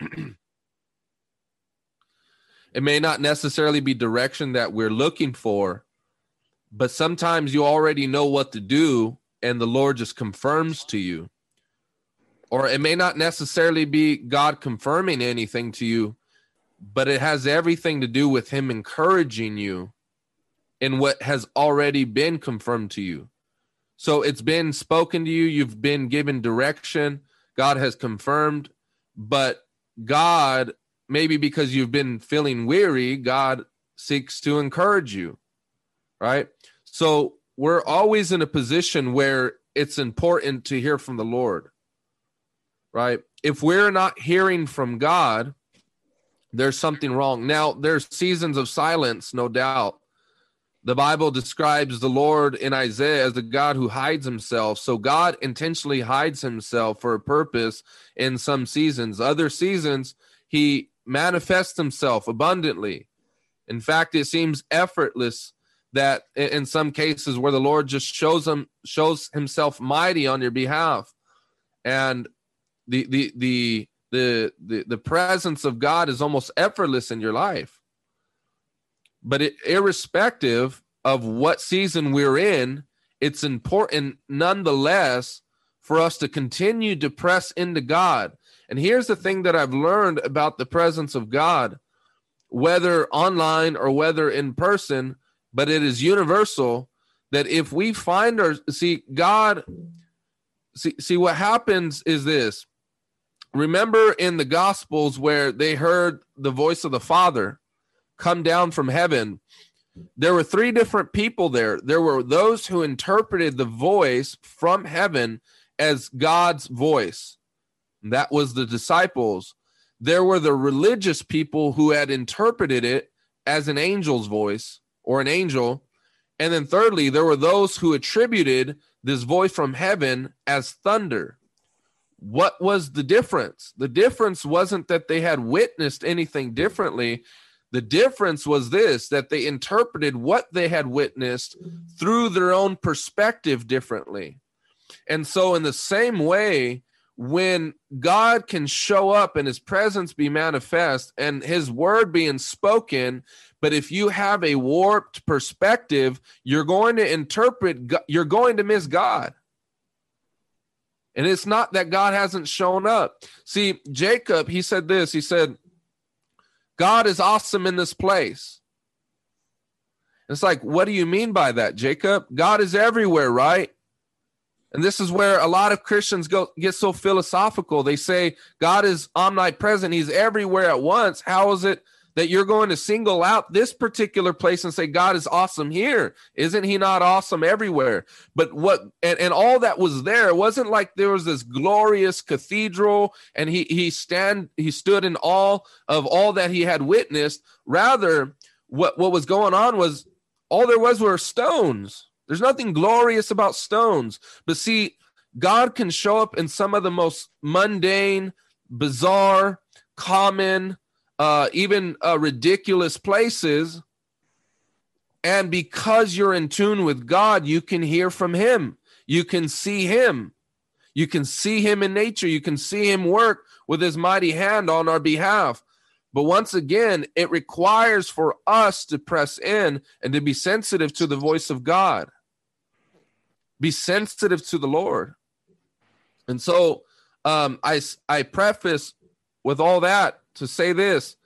it may not necessarily be direction that we're looking for, but sometimes you already know what to do and the Lord just confirms to you. Or it may not necessarily be God confirming anything to you, but it has everything to do with Him encouraging you in what has already been confirmed to you. So it's been spoken to you, you've been given direction, God has confirmed, but God, maybe because you've been feeling weary, God seeks to encourage you, right? So we're always in a position where it's important to hear from the Lord, right? If we're not hearing from God, there's something wrong. Now, there's seasons of silence, no doubt. The Bible describes the Lord in Isaiah as the God who hides himself. So God intentionally hides himself for a purpose in some seasons. Other seasons, he manifests himself abundantly. In fact, it seems effortless that in some cases where the Lord just shows him shows himself mighty on your behalf. And the the the the the, the presence of God is almost effortless in your life. But it, irrespective of what season we're in, it's important nonetheless for us to continue to press into God. And here's the thing that I've learned about the presence of God, whether online or whether in person, but it is universal that if we find our see God see see what happens is this remember in the gospels where they heard the voice of the father come down from heaven. There were three different people there. There were those who interpreted the voice from heaven as god's voice. That was the disciples. There were the religious people who had interpreted it as an angel's voice or an angel. And then thirdly there were those who attributed this voice from heaven as thunder. What was the difference? The difference wasn't that they had witnessed anything differently. The difference was this that they interpreted what they had witnessed through their own perspective differently. And so, in the same way, when God can show up and his presence be manifest and his word being spoken, but if you have a warped perspective, you're going to interpret, you're going to miss God. And it's not that God hasn't shown up. See, Jacob, he said this he said, God is awesome in this place. It's like, what do you mean by that, Jacob? God is everywhere, right? And this is where a lot of Christians go get so philosophical. They say God is omnipresent, he's everywhere at once. How is it that you're going to single out this particular place and say God is awesome here. Isn't he not awesome everywhere? But what and, and all that was there, it wasn't like there was this glorious cathedral and he he stand he stood in awe of all that he had witnessed. Rather, what what was going on was all there was were stones. There's nothing glorious about stones. But see, God can show up in some of the most mundane, bizarre, common, uh, even uh, ridiculous places. And because you're in tune with God, you can hear from Him. You can see Him. You can see Him in nature. You can see Him work with His mighty hand on our behalf. But once again, it requires for us to press in and to be sensitive to the voice of God. Be sensitive to the Lord. And so um, I, I preface with all that to say this.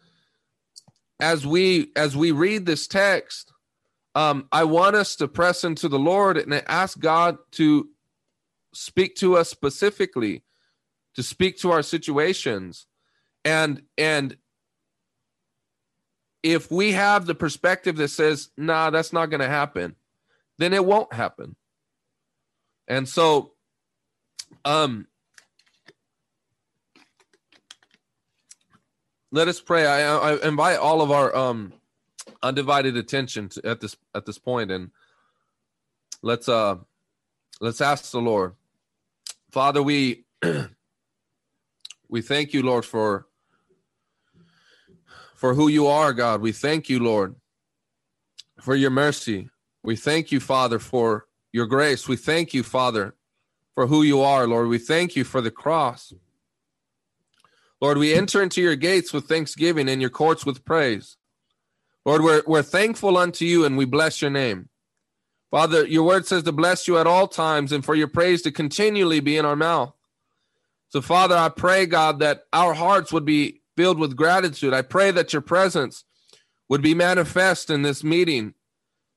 As we as we read this text um, i want us to press into the lord and ask god to speak to us specifically to speak to our situations. And and if we have the perspective that says nah that's not going to happen then it won't happen. And so um let us pray. I, I invite all of our um, undivided attention to, at this at this point, and let's uh let's ask the Lord, Father. We we thank you, Lord, for for who you are, God. We thank you, Lord, for your mercy. We thank you, Father, for your grace. We thank you, Father, for who you are, Lord. We thank you for the cross. Lord, we enter into your gates with thanksgiving and your courts with praise. Lord, we're, we're thankful unto you and we bless your name. Father, your word says to bless you at all times and for your praise to continually be in our mouth. So, Father, I pray, God, that our hearts would be filled with gratitude. I pray that your presence would be manifest in this meeting.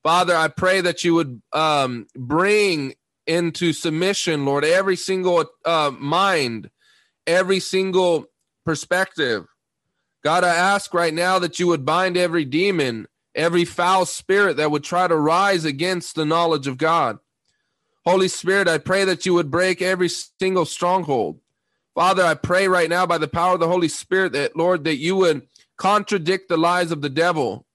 Father, I pray that you would um, bring into submission, Lord, every single uh, mind, every single perspective. God, I ask right now that you would bind every demon, every foul spirit that would try to rise against the knowledge of God. Holy Spirit, I pray that you would break every single stronghold. Father, I pray right now by the power of the Holy Spirit that, Lord, that you would contradict the lies of the devil.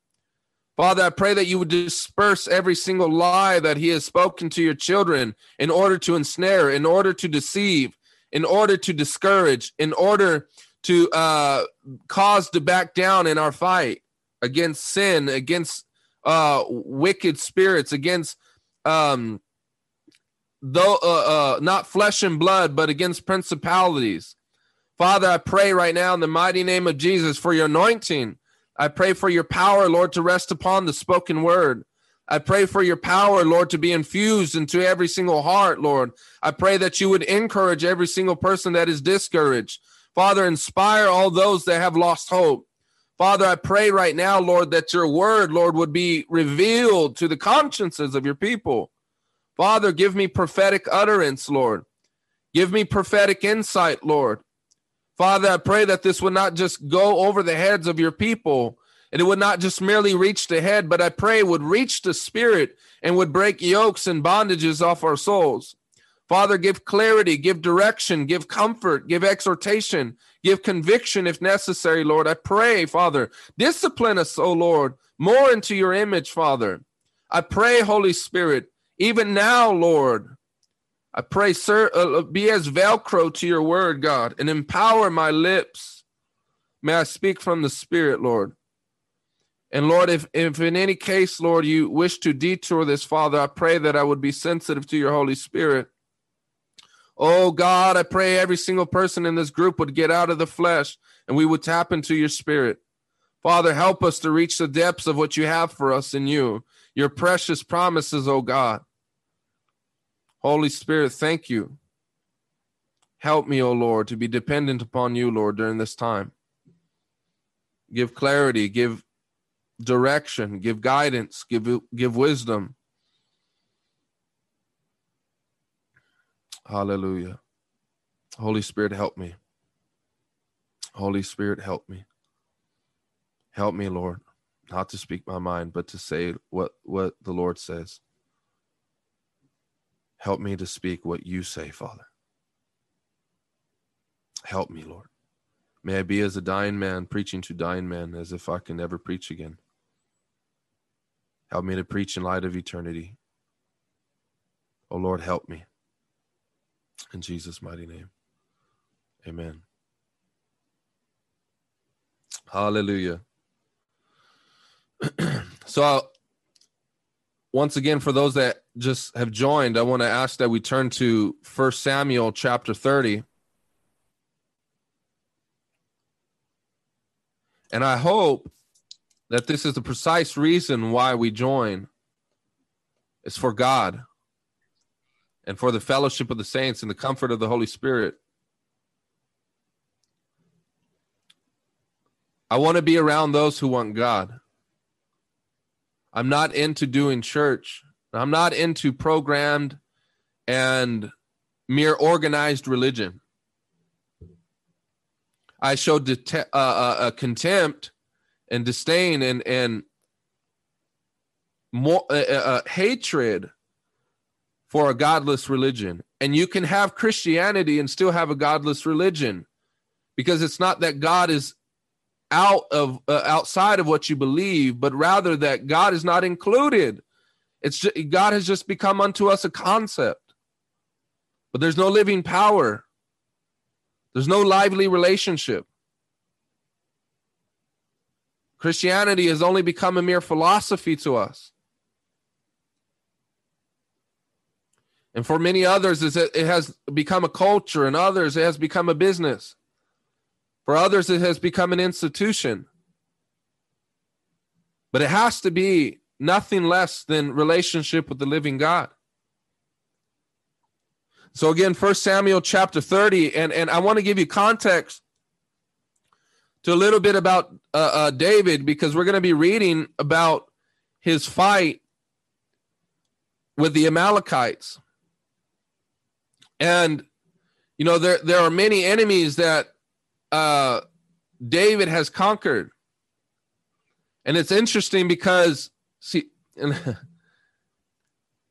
Father, I pray that you would disperse every single lie that he has spoken to your children in order to ensnare, in order to deceive, in order to discourage, in order to uh, cause to back down in our fight against sin, against uh, wicked spirits, against um, though uh, uh, not flesh and blood, but against principalities. Father, I pray right now in the mighty name of Jesus for your anointing. I pray for your power, Lord, to rest upon the spoken word. I pray for your power, Lord, to be infused into every single heart, Lord. I pray that you would encourage every single person that is discouraged. Father, inspire all those that have lost hope. Father, I pray right now, Lord, that your word, Lord, would be revealed to the consciences of your people. Father, give me prophetic utterance, Lord. Give me prophetic insight, Lord. Father, I pray that this would not just go over the heads of your people and it would not just merely reach the head, but I pray would reach the spirit and would break yokes and bondages off our souls. Father, give clarity, give direction, give comfort, give exhortation, give conviction if necessary, Lord. I pray, Father, discipline us, O Lord, more into your image, Father. I pray, Holy Spirit, even now, Lord, I pray, sir, uh, uh, be as Velcro to your word, God, and empower my lips. May I speak from the Spirit, Lord. And Lord, if, if in any case, Lord, you wish to detour this, Father, I pray that I would be sensitive to your Holy Spirit. Oh God, I pray every single person in this group would get out of the flesh and we would tap into your spirit. Father, help us to reach the depths of what you have for us in you, your precious promises, oh God. Holy Spirit, thank you. Help me, O oh Lord, to be dependent upon you, Lord, during this time. Give clarity, give direction, give guidance, give give wisdom. Hallelujah. Holy Spirit, help me. Holy Spirit, help me. Help me, Lord, not to speak my mind, but to say what, what the Lord says. Help me to speak what you say, Father. Help me, Lord. May I be as a dying man preaching to dying men as if I can never preach again. Help me to preach in light of eternity. Oh Lord, help me. In Jesus' mighty name. Amen. Hallelujah. so I'll, once again, for those that just have joined, I want to ask that we turn to First Samuel chapter 30. And I hope that this is the precise reason why we join. It's for God and for the fellowship of the saints and the comfort of the Holy Spirit. I want to be around those who want God. I'm not into doing church. I'm not into programmed and mere organized religion. I show det- uh, uh, uh, contempt and disdain and and more uh, uh, uh, hatred for a godless religion. And you can have Christianity and still have a godless religion because it's not that God is out of uh, outside of what you believe, but rather that God is not included. It's just, God has just become unto us a concept, but there's no living power. There's no lively relationship. Christianity has only become a mere philosophy to us. And for many others, it has become a culture, and others, it has become a business. For others, it has become an institution. But it has to be nothing less than relationship with the living God. So again, First Samuel chapter 30, and, and I want to give you context to a little bit about uh, uh, David because we're going to be reading about his fight with the Amalekites. And you know there there are many enemies that uh, David has conquered. And it's interesting because see the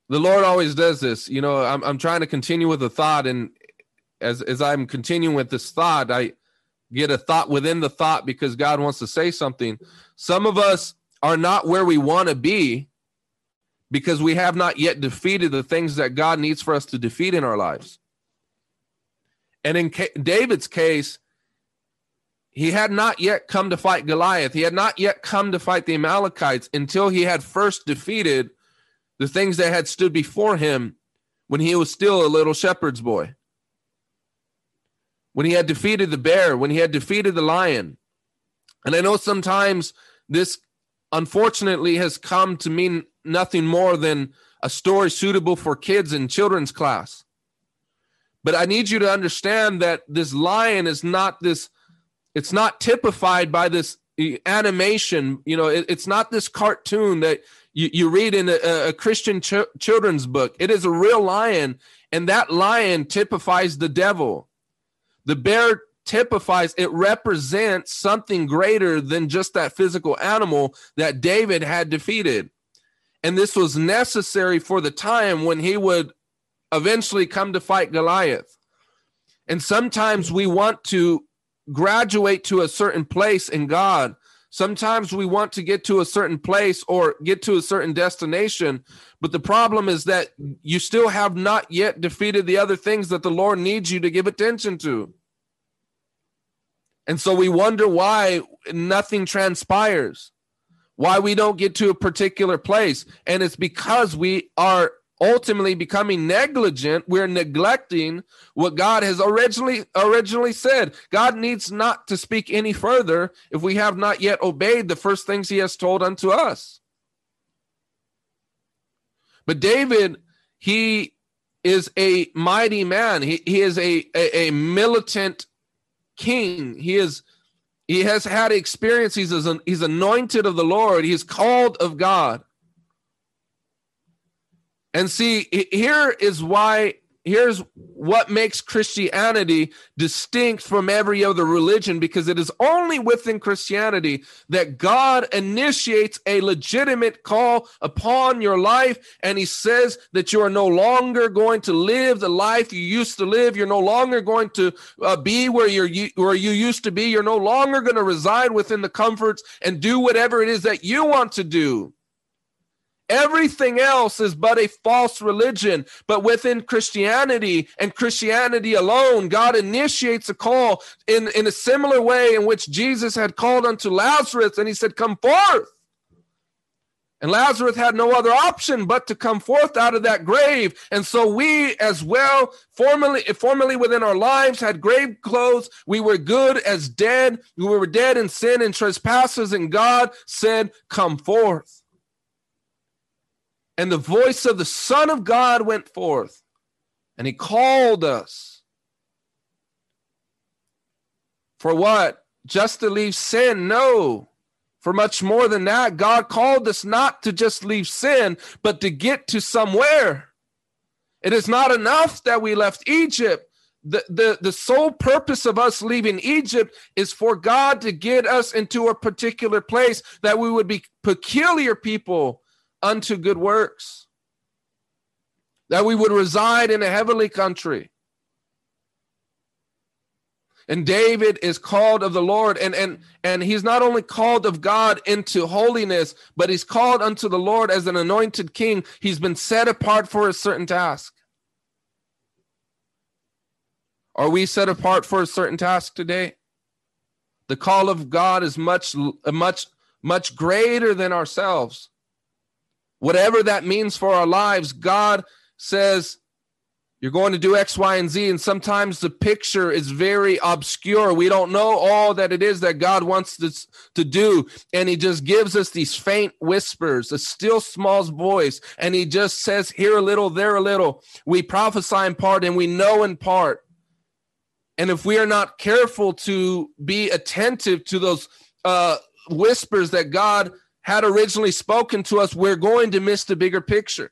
Lord always does this. You know, I'm I'm trying to continue with a thought and as as I'm continuing with this thought, I get a thought within the thought because God wants to say something. Some of us are not where we want to be because we have not yet defeated the things that God needs for us to defeat in our lives. And in David's case, he had not yet come to fight Goliath. He had not yet come to fight the Amalekites until he had first defeated the things that had stood before him when he was still a little shepherd's boy when he had defeated the bear, when he had defeated the lion. And I know sometimes this unfortunately has come to mean nothing more than a story suitable for kids in children's class. But I need you to understand that this lion is not this, it's not typified by this animation. You know, it, it's not this cartoon that you, you read in a, a Christian ch- children's book. It is a real lion, and that lion typifies the devil. The bear typifies, it represents something greater than just that physical animal that David had defeated. And this was necessary for the time when he would eventually come to fight Goliath. And sometimes we want to graduate to a certain place in God. Sometimes we want to get to a certain place or get to a certain destination. But the problem is that you still have not yet defeated the other things that the Lord needs you to give attention to. And so we wonder why nothing transpires, why we don't get to a particular place. And it's because we are ultimately becoming negligent we're neglecting what god has originally originally said god needs not to speak any further if we have not yet obeyed the first things he has told unto us but david he is a mighty man he, he is a, a, a militant king. He is he has had experience. He's he's anointed of the Lord. He's called of God. And see, here is why here's what makes Christianity distinct from every other religion because it is only within Christianity that God initiates a legitimate call upon your life. And He says that you are no longer going to live the life you used to live. You're no longer going to uh, be where you're where you used to be. You're no longer going to reside within the comforts and do whatever it is that you want to do. Everything else is but a false religion. But within Christianity and Christianity alone, God initiates a call in, in a similar way in which Jesus had called unto Lazarus and he said, Come forth. And Lazarus had no other option but to come forth out of that grave. And so we as well, formerly, formerly within our lives, had grave clothes. We were good as dead. We were dead in sin and trespasses. And God said, Come forth. And the voice of the Son of God went forth, and he called us. For what? Just to leave sin? No. For much more than that, God called us not to just leave sin, but to get to somewhere. It is not enough that we left Egypt. The, the, the sole purpose of us leaving Egypt is for God to get us into a particular place that we would be peculiar people unto good works, that we would reside in a heavenly country. And David is called of the Lord, and, and, and he's not only called of God into holiness, but he's called unto the Lord as an anointed king. He's been set apart for a certain task. Are we set apart for a certain task today? The call of God is much, much, much greater than ourselves. Whatever that means for our lives, God says, You're going to do X, Y, and Z, and sometimes the picture is very obscure. We don't know all that it is that God wants us to do. And He just gives us these faint whispers, a still small voice, and He just says, here a little, there a little. We prophesy in part and we know in part. And if we are not careful to be attentive to those uh, whispers that God had originally spoken to us, we're going to miss the bigger picture.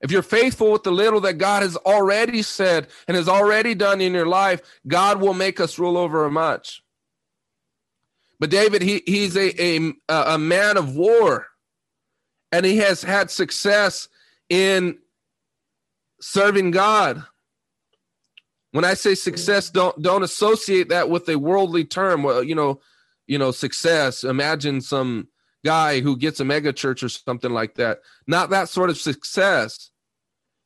If you're faithful with the little that God has already said and has already done in your life, God will make us rule over much. But David, he, he's a, a, a man of war, and he has had success in serving God. When I say success, don't don't associate that with a worldly term. Well, you know, you know, success. Imagine some guy who gets a mega church or something like that. Not that sort of success.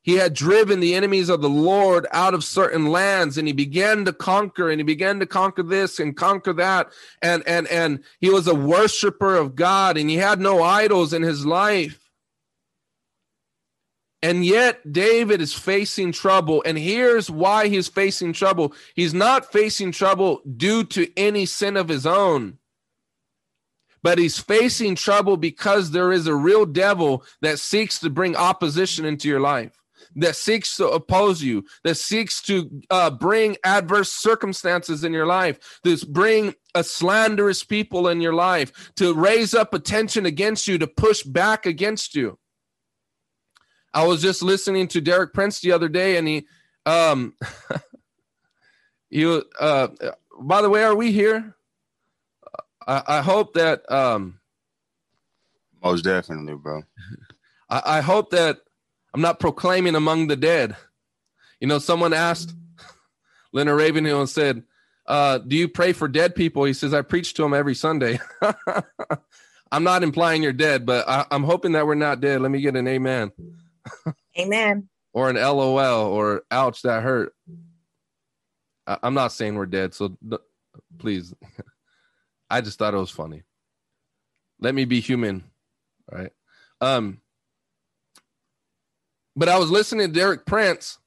He had driven the enemies of the Lord out of certain lands and he began to conquer and he began to conquer this and conquer that. And, and, and he was a worshiper of God and he had no idols in his life. And yet, David is facing trouble. And here's why he's facing trouble. He's not facing trouble due to any sin of his own, but he's facing trouble because there is a real devil that seeks to bring opposition into your life, that seeks to oppose you, that seeks to uh, bring adverse circumstances in your life, to bring a slanderous people in your life, to raise up attention against you, to push back against you. I was just listening to Derek Prince the other day, and he, um, you, uh, by the way, are we here? I, I hope that, um, most definitely, bro. I, I hope that I'm not proclaiming among the dead. You know, someone asked Leonard Ravenhill and said, uh, do you pray for dead people? He says, I preach to them every Sunday. I'm not implying you're dead, but I, am hoping that we're not dead. Let me get an amen. Amen. or an LOL or ouch, that hurt. I, am not saying we're dead, so please. I just thought it was funny. Let me be human, right? Um, but I was listening to Derek Prince,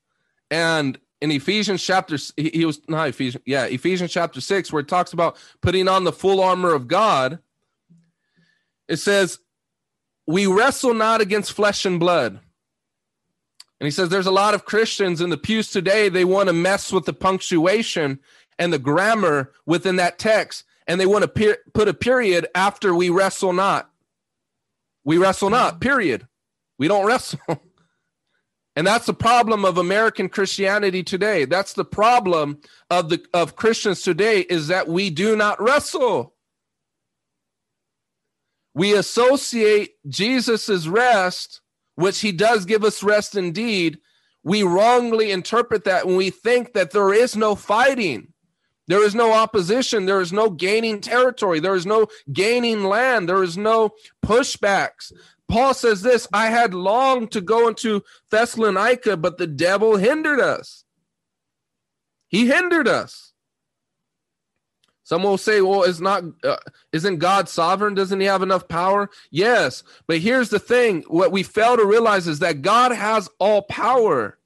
and in Ephesians chapter, he, he was not Ephesians, yeah, Ephesians chapter six, where it talks about putting on the full armor of God. It says, "We wrestle not against flesh and blood." And he says there's a lot of Christians in the pews today, they want to mess with the punctuation and the grammar within that text, and they want to per- put a period after we wrestle not. We wrestle not, mm-hmm. period. We don't wrestle. and that's the problem of American Christianity today. That's the problem of the of Christians today is that we do not wrestle. We associate Jesus's rest which he does give us rest indeed, we wrongly interpret that when we think that there is no fighting. There is no opposition. There is no gaining territory. There is no gaining land. There is no pushbacks. Paul says this I had longed to go into Thessalonica, but the devil hindered us. He hindered us. Someone will say, "Well, is not uh, isn't God sovereign? Doesn't He have enough power?" Yes, but here's the thing: what we fail to realize is that God has all power,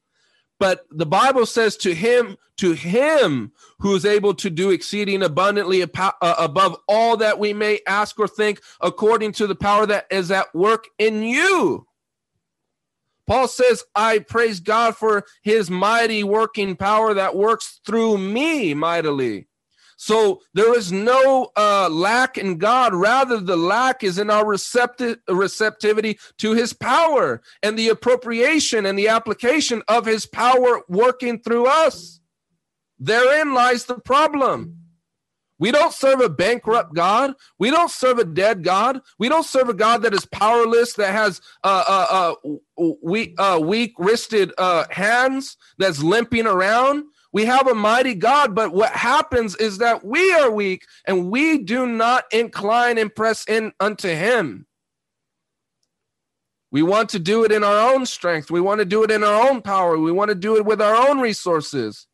but the Bible says, "To Him, to Him who is able to do exceeding abundantly uh, above all that we may ask or think, according to the power that is at work in you." Paul says, I praise God for his mighty working power that works through me mightily. So there is no uh, lack in God. Rather, the lack is in our recepti- receptivity to his power and the appropriation and the application of his power working through us. Therein lies the problem. We don't serve a bankrupt God. We don't serve a dead God. We don't serve a God that is powerless, that has uh, uh, uh, weak, uh, weak wristed uh, hands, that's limping around. We have a mighty God, but what happens is that we are weak and we do not incline and press in unto him. We want to do it in our own strength. We want to do it in our own power. We want to do it with our own resources.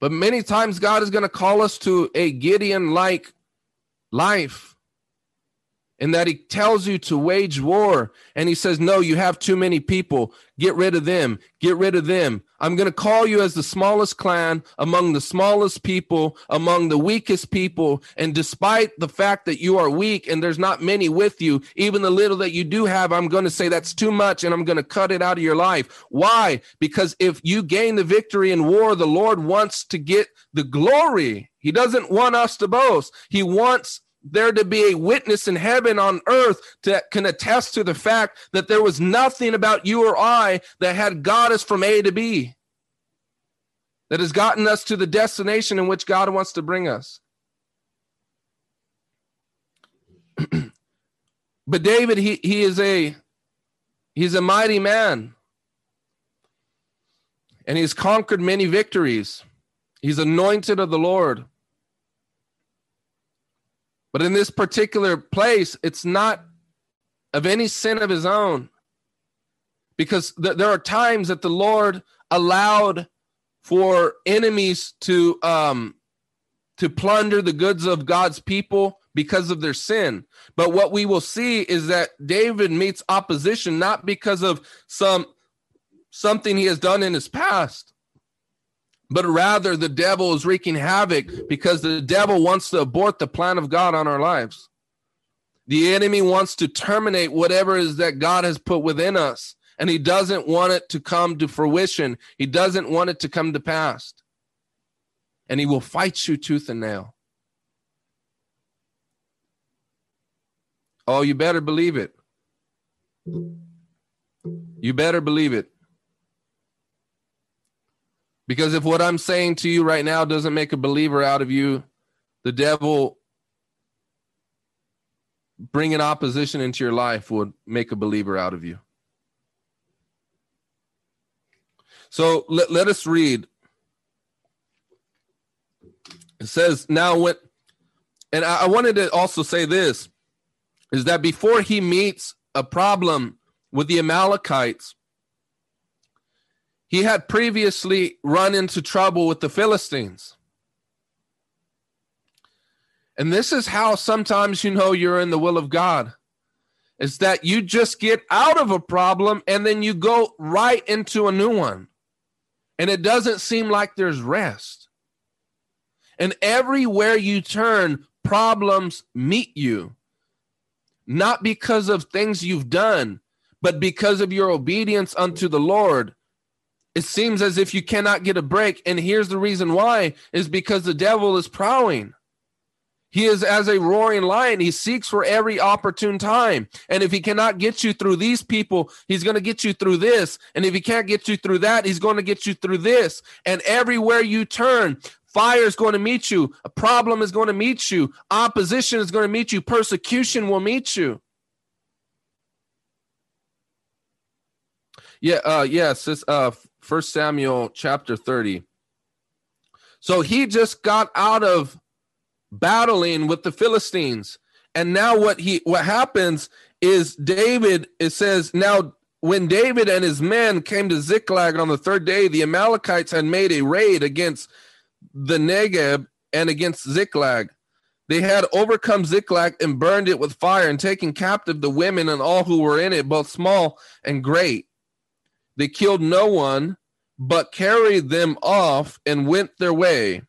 But many times, God is going to call us to a Gideon like life in that he tells you to wage war and he says, No, you have too many people. Get rid of them. Get rid of them. I'm going to call you as the smallest clan among the smallest people, among the weakest people. And despite the fact that you are weak and there's not many with you, even the little that you do have, I'm going to say that's too much and I'm going to cut it out of your life. Why? Because if you gain the victory in war, the Lord wants to get the glory. He doesn't want us to boast. He wants there to be a witness in heaven on earth that can attest to the fact that there was nothing about you or I that had got us from A to B, that has gotten us to the destination in which God wants to bring us. but David, he, he is a he's a mighty man. And he's conquered many victories. He's anointed of the Lord. But in this particular place, it's not of any sin of his own. Because th- there are times that the Lord allowed for enemies to um, to plunder the goods of God's people because of their sin. But what we will see is that David meets opposition not because of some something he has done in his past, but rather the devil is wreaking havoc because the devil wants to abort the plan of God on our lives. The enemy wants to terminate whatever is that God has put within us, and he doesn't want it to come to fruition. He doesn't want it to come to pass. And he will fight you tooth and nail. Oh, you better believe it. You better believe it. Because if what I'm saying to you right now doesn't make a believer out of you, the devil bringing opposition into your life would make a believer out of you. So let, let us read. It says, now when, and I, I wanted to also say this, is that before he meets a problem with the Amalekites, he had previously run into trouble with the Philistines. And this is how sometimes you know you're in the will of God. Is that you just get out of a problem and then you go right into a new one. And it doesn't seem like there's rest. And everywhere you turn, problems meet you. Not because of things you've done, but because of your obedience unto the Lord it seems as if you cannot get a break. And here's the reason why is because the devil is prowling. He is as a roaring lion. He seeks for every opportune time. And if he cannot get you through these people, he's going to get you through this. And if he can't get you through that, he's going to get you through this. And everywhere you turn, fire is going to meet you. A problem is going to meet you. Opposition is going to meet you. Persecution will meet you. Yeah, uh, yes, this uh First Samuel chapter 30. So he just got out of battling with the Philistines. And now what he what happens is David it says now when David and his men came to Ziklag on the third day, the Amalekites had made a raid against the Negeb and against Ziklag. They had overcome Ziklag and burned it with fire and taken captive the women and all who were in it, both small and great. They killed no one, but carried them off and went their way.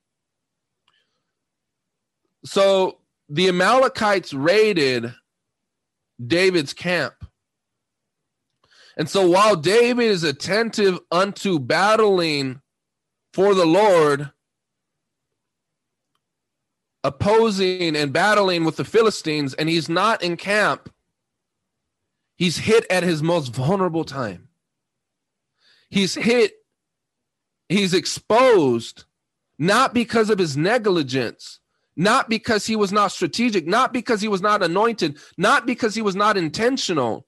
So the Amalekites raided David's camp. And so while David is attentive unto battling for the Lord, opposing and battling with the Philistines, and he's not in camp, he's hit at his most vulnerable time he's hit, he's exposed, not because of his negligence, not because he was not strategic, not because he was not anointed, not because he was not intentional.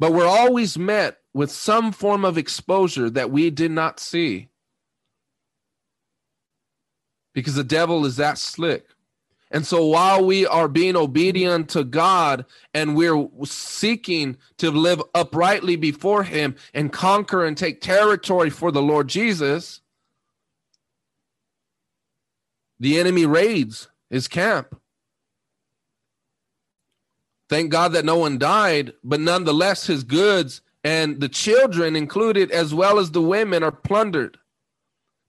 But we're always met with some form of exposure that we did not see. Because the devil is that slick. And so while we are being obedient to God and we're seeking to live uprightly before Him and conquer and take territory for the Lord Jesus, the enemy raids his camp. Thank God that no one died, but nonetheless, his goods and the children included, as well as the women, are plundered.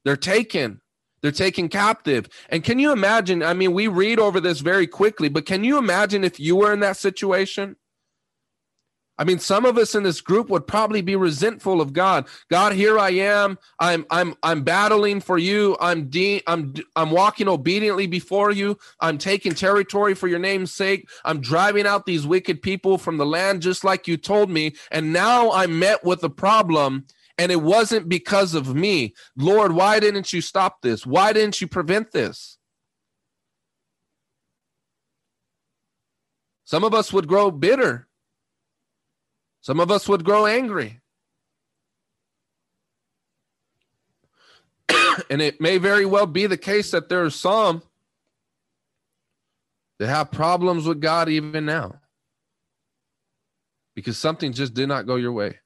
They're taken. They're taken captive. And can you imagine? I mean, we read over this very quickly, but can you imagine if you were in that situation? I mean, some of us in this group would probably be resentful of God. God, here I am. I'm I'm I'm battling for you. I'm de- I'm I'm walking obediently before you. I'm taking territory for your name's sake. I'm driving out these wicked people from the land just like you told me. And now I'm met with a problem and it wasn't because of me. Lord, why didn't you stop this? Why didn't you prevent this? Some of us would grow bitter some of us would grow angry. and it may very well be the case that there are some that have problems with God even now because something just did not go your way.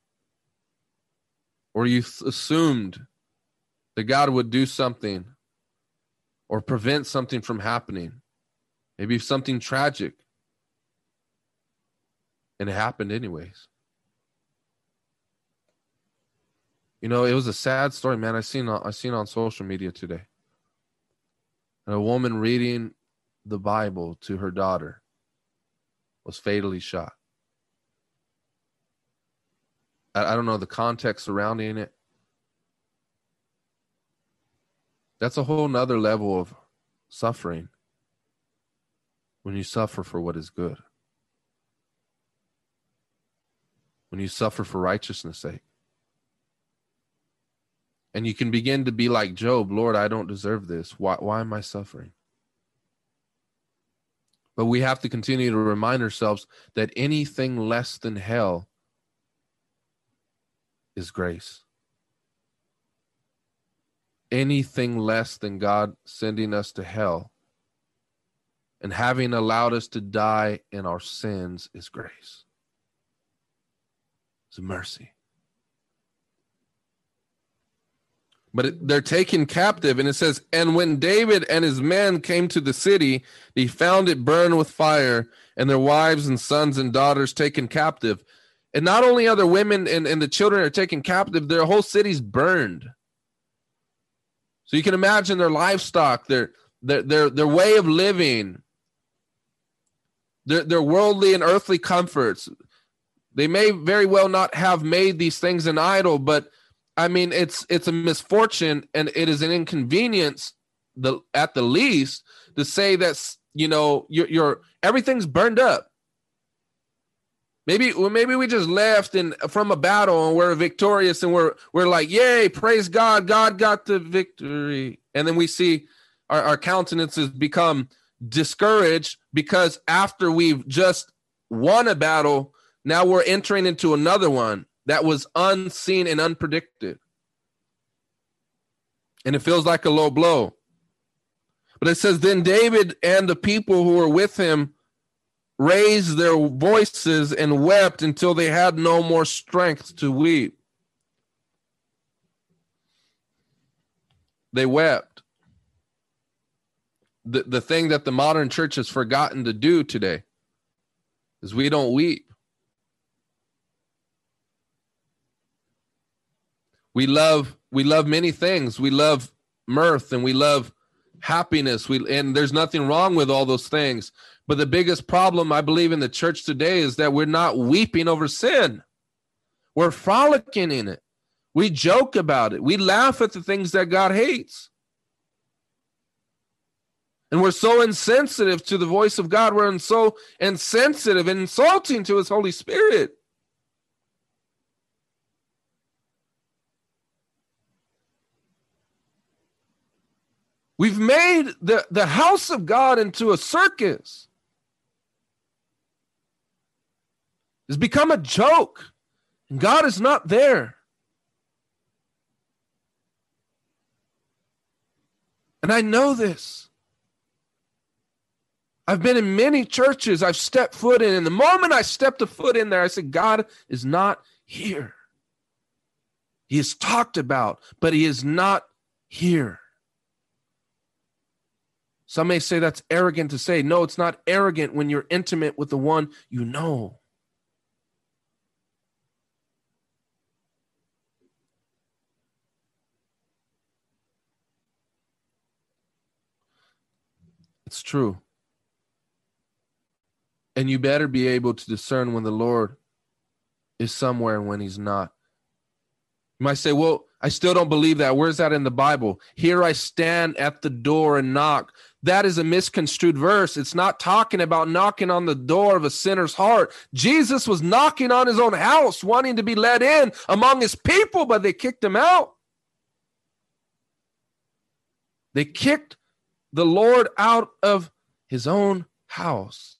Or you assumed that God would do something or prevent something from happening. Maybe something tragic. And it happened anyways. You know, it was a sad story, man. I seen I seen on social media today. And a woman reading the Bible to her daughter was fatally shot. I, I don't know the context surrounding it. That's a whole nother level of suffering when you suffer for what is good. When you suffer for righteousness' sake. And you can begin to be like Job, Lord, I don't deserve this. Why, why am I suffering? But we have to continue to remind ourselves that anything less than hell is grace. Anything less than God sending us to hell and having allowed us to die in our sins is grace. It's mercy. but it, they're taken captive and it says and when david and his men came to the city they found it burned with fire and their wives and sons and daughters taken captive and not only are the women and, and the children are taken captive their whole city's burned. So you can imagine their livestock their their their, their way of living. Their, their worldly and earthly comforts. They may very well not have made these things an idol but I mean, it's it's a misfortune and it is an inconvenience, the at the least, to say that you know your your everything's burned up. Maybe maybe we just left and from a battle and we're victorious and we're we're like, yay, praise God, God got the victory, and then we see our, our countenances become discouraged because after we've just won a battle, now we're entering into another one that was unseen and unpredicted. And it feels like a low blow. But it says, Then David and the people who were with him raised their voices and wept until they had no more strength to weep. They wept. The, the thing that the modern church has forgotten to do today is we don't weep. we love we love many things we love mirth and we love happiness we and there's nothing wrong with all those things but the biggest problem i believe in the church today is that we're not weeping over sin. We're frolicking in it. We joke about it. We laugh at the things that god hates. And we're so insensitive to the voice of god. We're so insensitive and insulting to his holy spirit. We've made the, the house of God into a circus. It's become a joke. And God is not there. And I know this. I've been in many churches I've stepped foot in. And the moment I stepped a foot in there, I said, God is not here. He is talked about, but he is not here. Some may say that's arrogant to say. No, it's not arrogant when you're intimate with the one you know. It's true. And you better be able to discern when the Lord is somewhere and when he's not. You might say, well, I still don't believe that. Where's that in the Bible? Here I stand at the door and knock. That is a misconstrued verse. It's not talking about knocking on the door of a sinner's heart. Jesus was knocking on his own house, wanting to be let in among his people, but they kicked him out. They kicked the Lord out of his own house.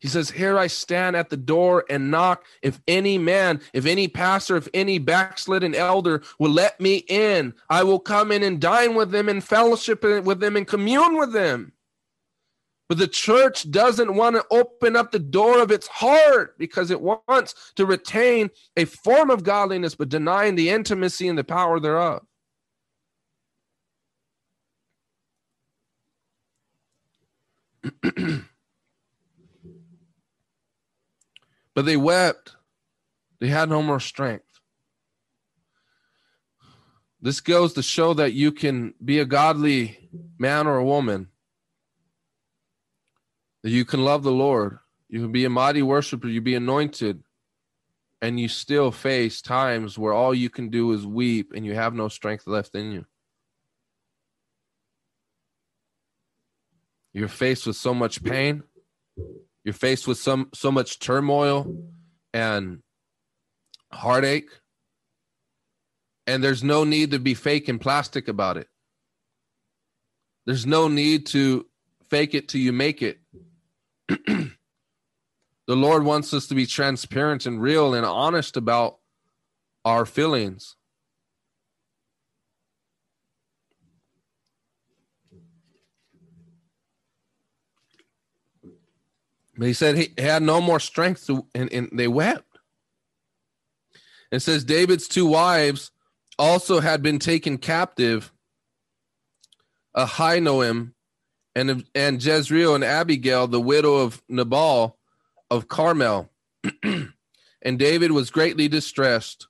He says, Here I stand at the door and knock. If any man, if any pastor, if any backslidden elder will let me in, I will come in and dine with them and fellowship with them and commune with them. But the church doesn't want to open up the door of its heart because it wants to retain a form of godliness, but denying the intimacy and the power thereof. but they wept. They had no more strength. This goes to show that you can be a godly man or a woman, that you can love the Lord, you can be a mighty worshiper, you be anointed, and you still face times where all you can do is weep and you have no strength left in you. You're faced with so much pain. You're faced with some so much turmoil and heartache. And there's no need to be fake and plastic about it. There's no need to fake it till you make it. the Lord wants us to be transparent and real and honest about our feelings. But he said he had no more strength to, and, and they wept. It says David's two wives also had been taken captive, Ahinoam and, and Jezreel and Abigail, the widow of Nabal of Carmel. and David was greatly distressed,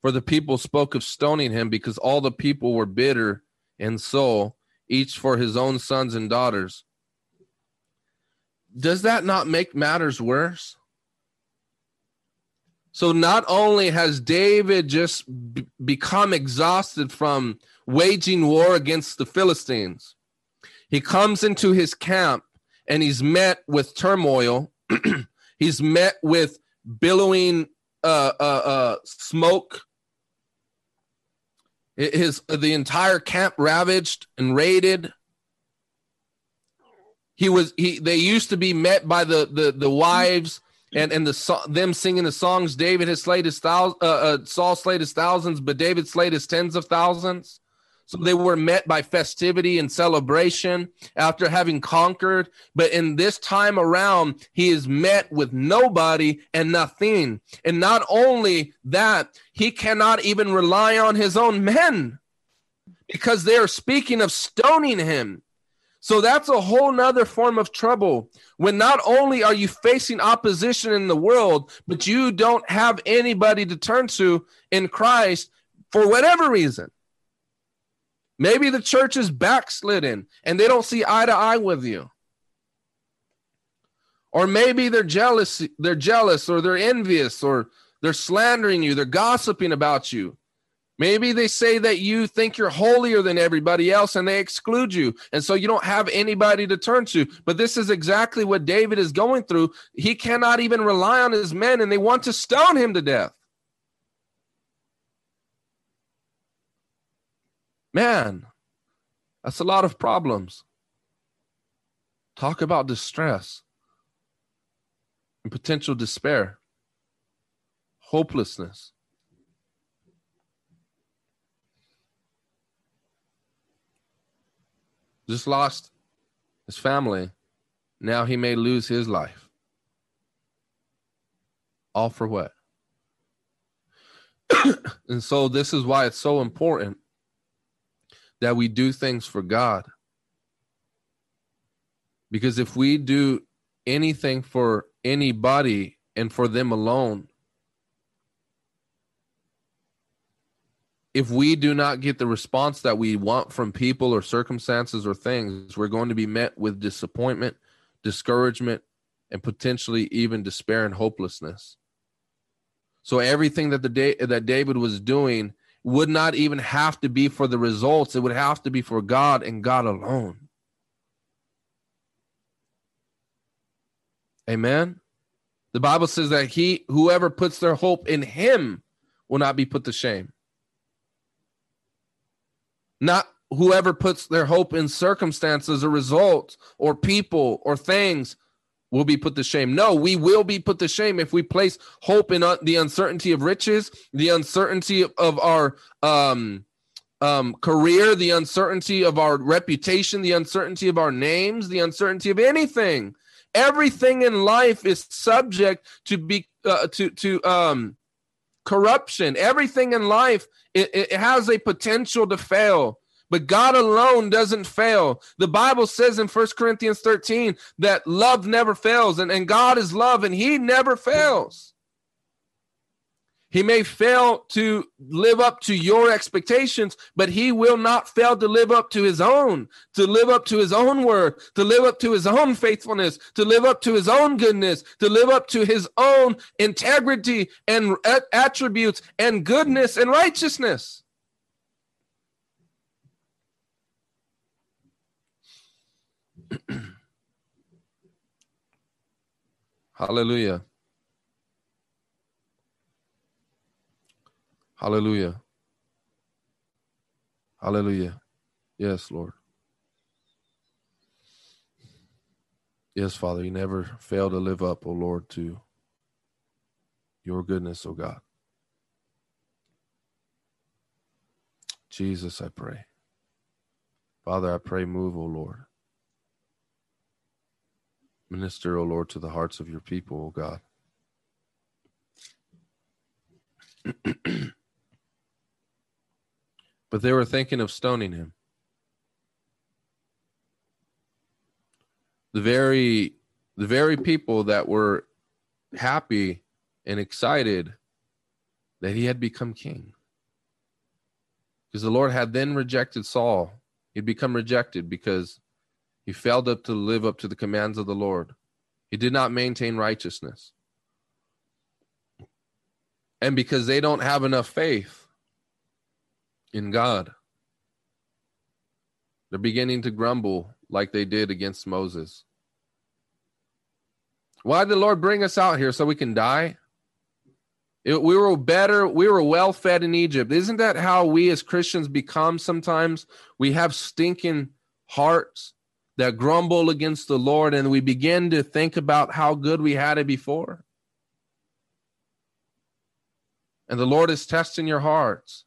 for the people spoke of stoning him because all the people were bitter in soul, each for his own sons and daughters does that not make matters worse? So not only has David just b- become exhausted from waging war against the Philistines, he comes into his camp and he's met with turmoil. he's met with billowing uh, uh, uh, smoke. His the entire camp ravaged and raided he was he they used to be met by the the the wives and and the them singing the songs. David has slayed his thousands uh, uh, saul slayed his thousands but david slayed his tens of thousands. So they were met by festivity and celebration after having conquered. But in this time around he is met with nobody and nothing. And not only that he cannot even rely on his own men because they are speaking of stoning him so that's a whole nother form of trouble when not only are you facing opposition in the world, but you don't have anybody to turn to in Christ for whatever reason. Maybe the church is backslidden and they don't see eye to eye with you. Or maybe they're jealous, they're jealous or they're envious or they're slandering you, they're gossiping about you. Maybe they say that you think you're holier than everybody else and they exclude you. And so you don't have anybody to turn to. But this is exactly what David is going through. He cannot even rely on his men and they want to stone him to death. Man, that's a lot of problems. Talk about distress and potential despair, hopelessness. Just lost his family. Now he may lose his life. All for what? and so, this is why it's so important that we do things for God. Because if we do anything for anybody and for them alone, if we do not get the response that we want from people or circumstances or things, we're going to be met with disappointment, discouragement, and potentially even despair and hopelessness. So everything that the day that David was doing would not even have to be for the results. It would have to be for God and God alone. Amen. The Bible says that he whoever puts their hope in him will not be put to shame. Not whoever puts their hope in circumstances or results or people or things will be put to shame. No, we will be put to shame if we place hope in uh, the uncertainty of riches, the uncertainty of our um, um, career, the uncertainty of our reputation, the uncertainty of our names, the uncertainty of anything. Everything in life is subject to be uh, to to um, corruption. Everything in life it, it has a potential to fail. But God alone doesn't fail. The Bible says in First Corinthians 13 that love never fails, and, and God is love, and He never fails. He may fail to live up to your expectations, but he will not fail to live up to his own, to live up to his own word, to live up to his own faithfulness, to live up to his own goodness, to live up to his own integrity and attributes and goodness and righteousness. Hallelujah. Hallelujah. Hallelujah. Yes, Lord. Yes, Father, you never fail to live up, O oh Lord, to your goodness, O oh God. Jesus, I pray. Father, I pray, move, O oh Lord. Minister, O Lord, to the hearts of your people, O God. but they were thinking of stoning him. The very the very people that were happy and excited that he had become king. Because the Lord had then rejected Saul. He'd become rejected because he failed up to live up to the commands of the Lord. He did not maintain righteousness. And because they don't have enough faith in God, they're beginning to grumble like they did against Moses. Why did the Lord bring us out here so we can die? It, we were better, we were well fed in Egypt. Isn't that how we as Christians become sometimes? We have stinking hearts that grumble against the Lord and we begin to think about how good we had it before. And the Lord is testing your hearts.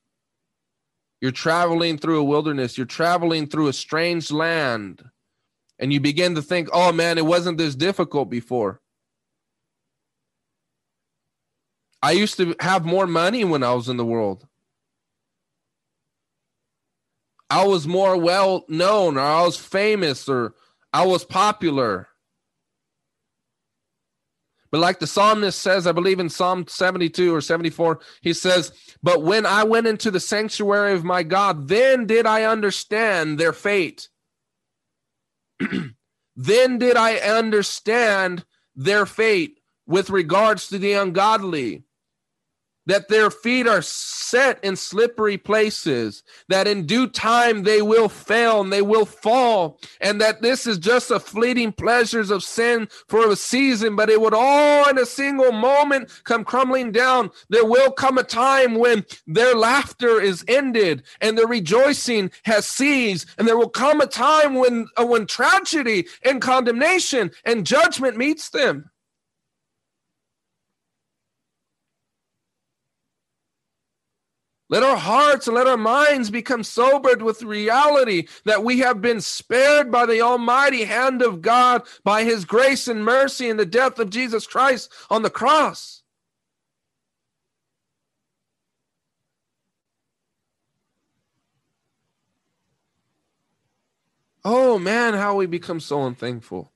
You're traveling through a wilderness, you're traveling through a strange land, and you begin to think, oh man, it wasn't this difficult before. I used to have more money when I was in the world. I was more well known or I was famous or I was popular. But like the psalmist says, I believe in Psalm 72 or 74, he says, But when I went into the sanctuary of my God, then did I understand their fate. then did I understand their fate with regards to the ungodly that their feet are set in slippery places, that in due time they will fail and they will fall, and that this is just a fleeting pleasures of sin for a season, but it would all in a single moment come crumbling down. There will come a time when their laughter is ended and their rejoicing has ceased, and there will come a time when, uh, when tragedy and condemnation and judgment meets them. Let our hearts and let our minds become sobered with reality that we have been spared by the almighty hand of God, by his grace and mercy in the death of Jesus Christ on the cross. Oh man, how we become so unthankful.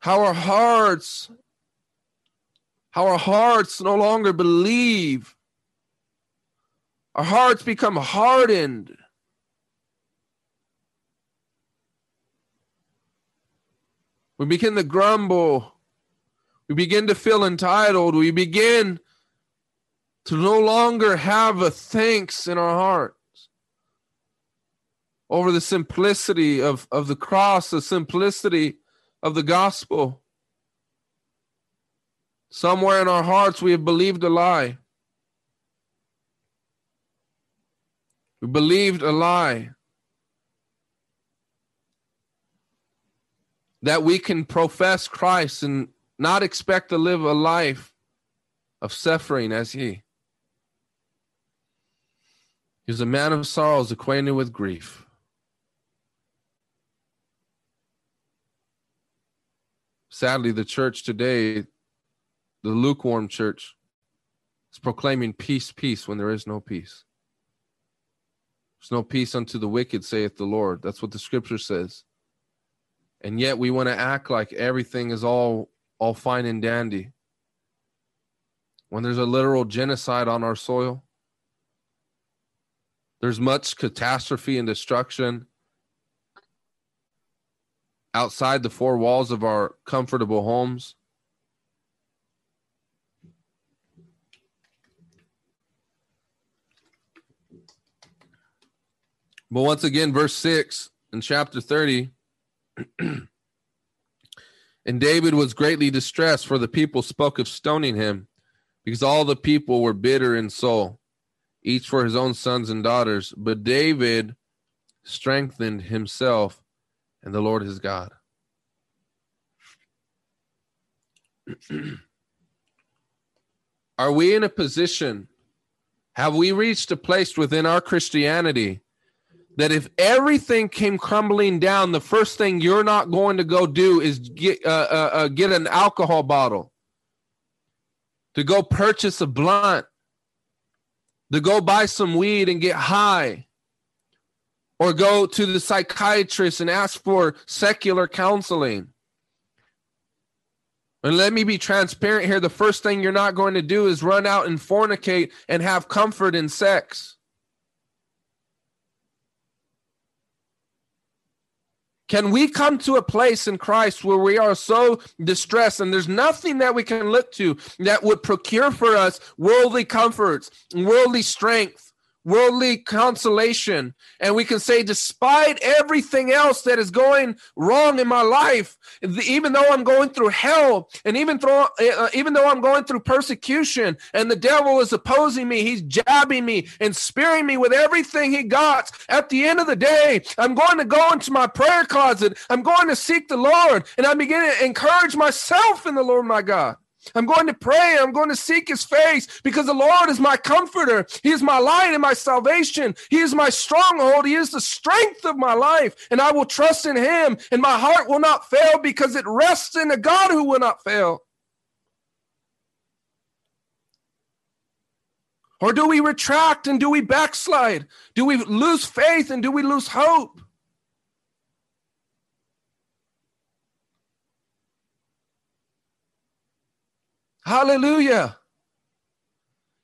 how our hearts how our hearts no longer believe our hearts become hardened we begin to grumble we begin to feel entitled we begin to no longer have a thanks in our hearts over the simplicity of, of the cross, the simplicity of the gospel. Somewhere in our hearts, we have believed a lie. We believed a lie that we can profess Christ and not expect to live a life of suffering as He. He was a man of sorrows, acquainted with grief. Sadly, the church today, the lukewarm church, is proclaiming peace, peace when there is no peace. There's no peace unto the wicked, saith the Lord. That's what the scripture says. And yet we want to act like everything is all all fine and dandy. When there's a literal genocide on our soil, there's much catastrophe and destruction outside the four walls of our comfortable homes. But once again, verse 6 in chapter 30 and David was greatly distressed, for the people spoke of stoning him, because all the people were bitter in soul each for his own sons and daughters. But David strengthened himself and the Lord his God. Are we in a position? Have we reached a place within our Christianity that if everything came crumbling down, the first thing you're not going to go do is get uh, uh, uh, get an alcohol bottle, to go purchase a blunt, to go buy some weed and get high or go to the psychiatrist and ask for secular counseling. And let me be transparent here. The first thing you're not going to do is run out and fornicate and have comfort in sex. Can we come to a place in Christ where we are so distressed and there's nothing that we can look to that would procure for us worldly comforts, worldly strength, worldly consolation. And we can say, despite everything else that is going wrong in my life, even though I'm going through hell, and even though, uh, even though I'm going through persecution, and the devil is opposing me, he's jabbing me and spearing me with everything he got. At the end of the day, I'm going to go into my prayer closet. I'm going to seek the Lord, and I begin to encourage myself in the Lord my God. I'm going to pray. I'm going to seek his face because the Lord is my comforter. He is my light and my salvation. He is my stronghold. He is the strength of my life. And I will trust in him. And my heart will not fail because it rests in a God who will not fail. Or do we retract and do we backslide? Do we lose faith and do we lose hope? Hallelujah.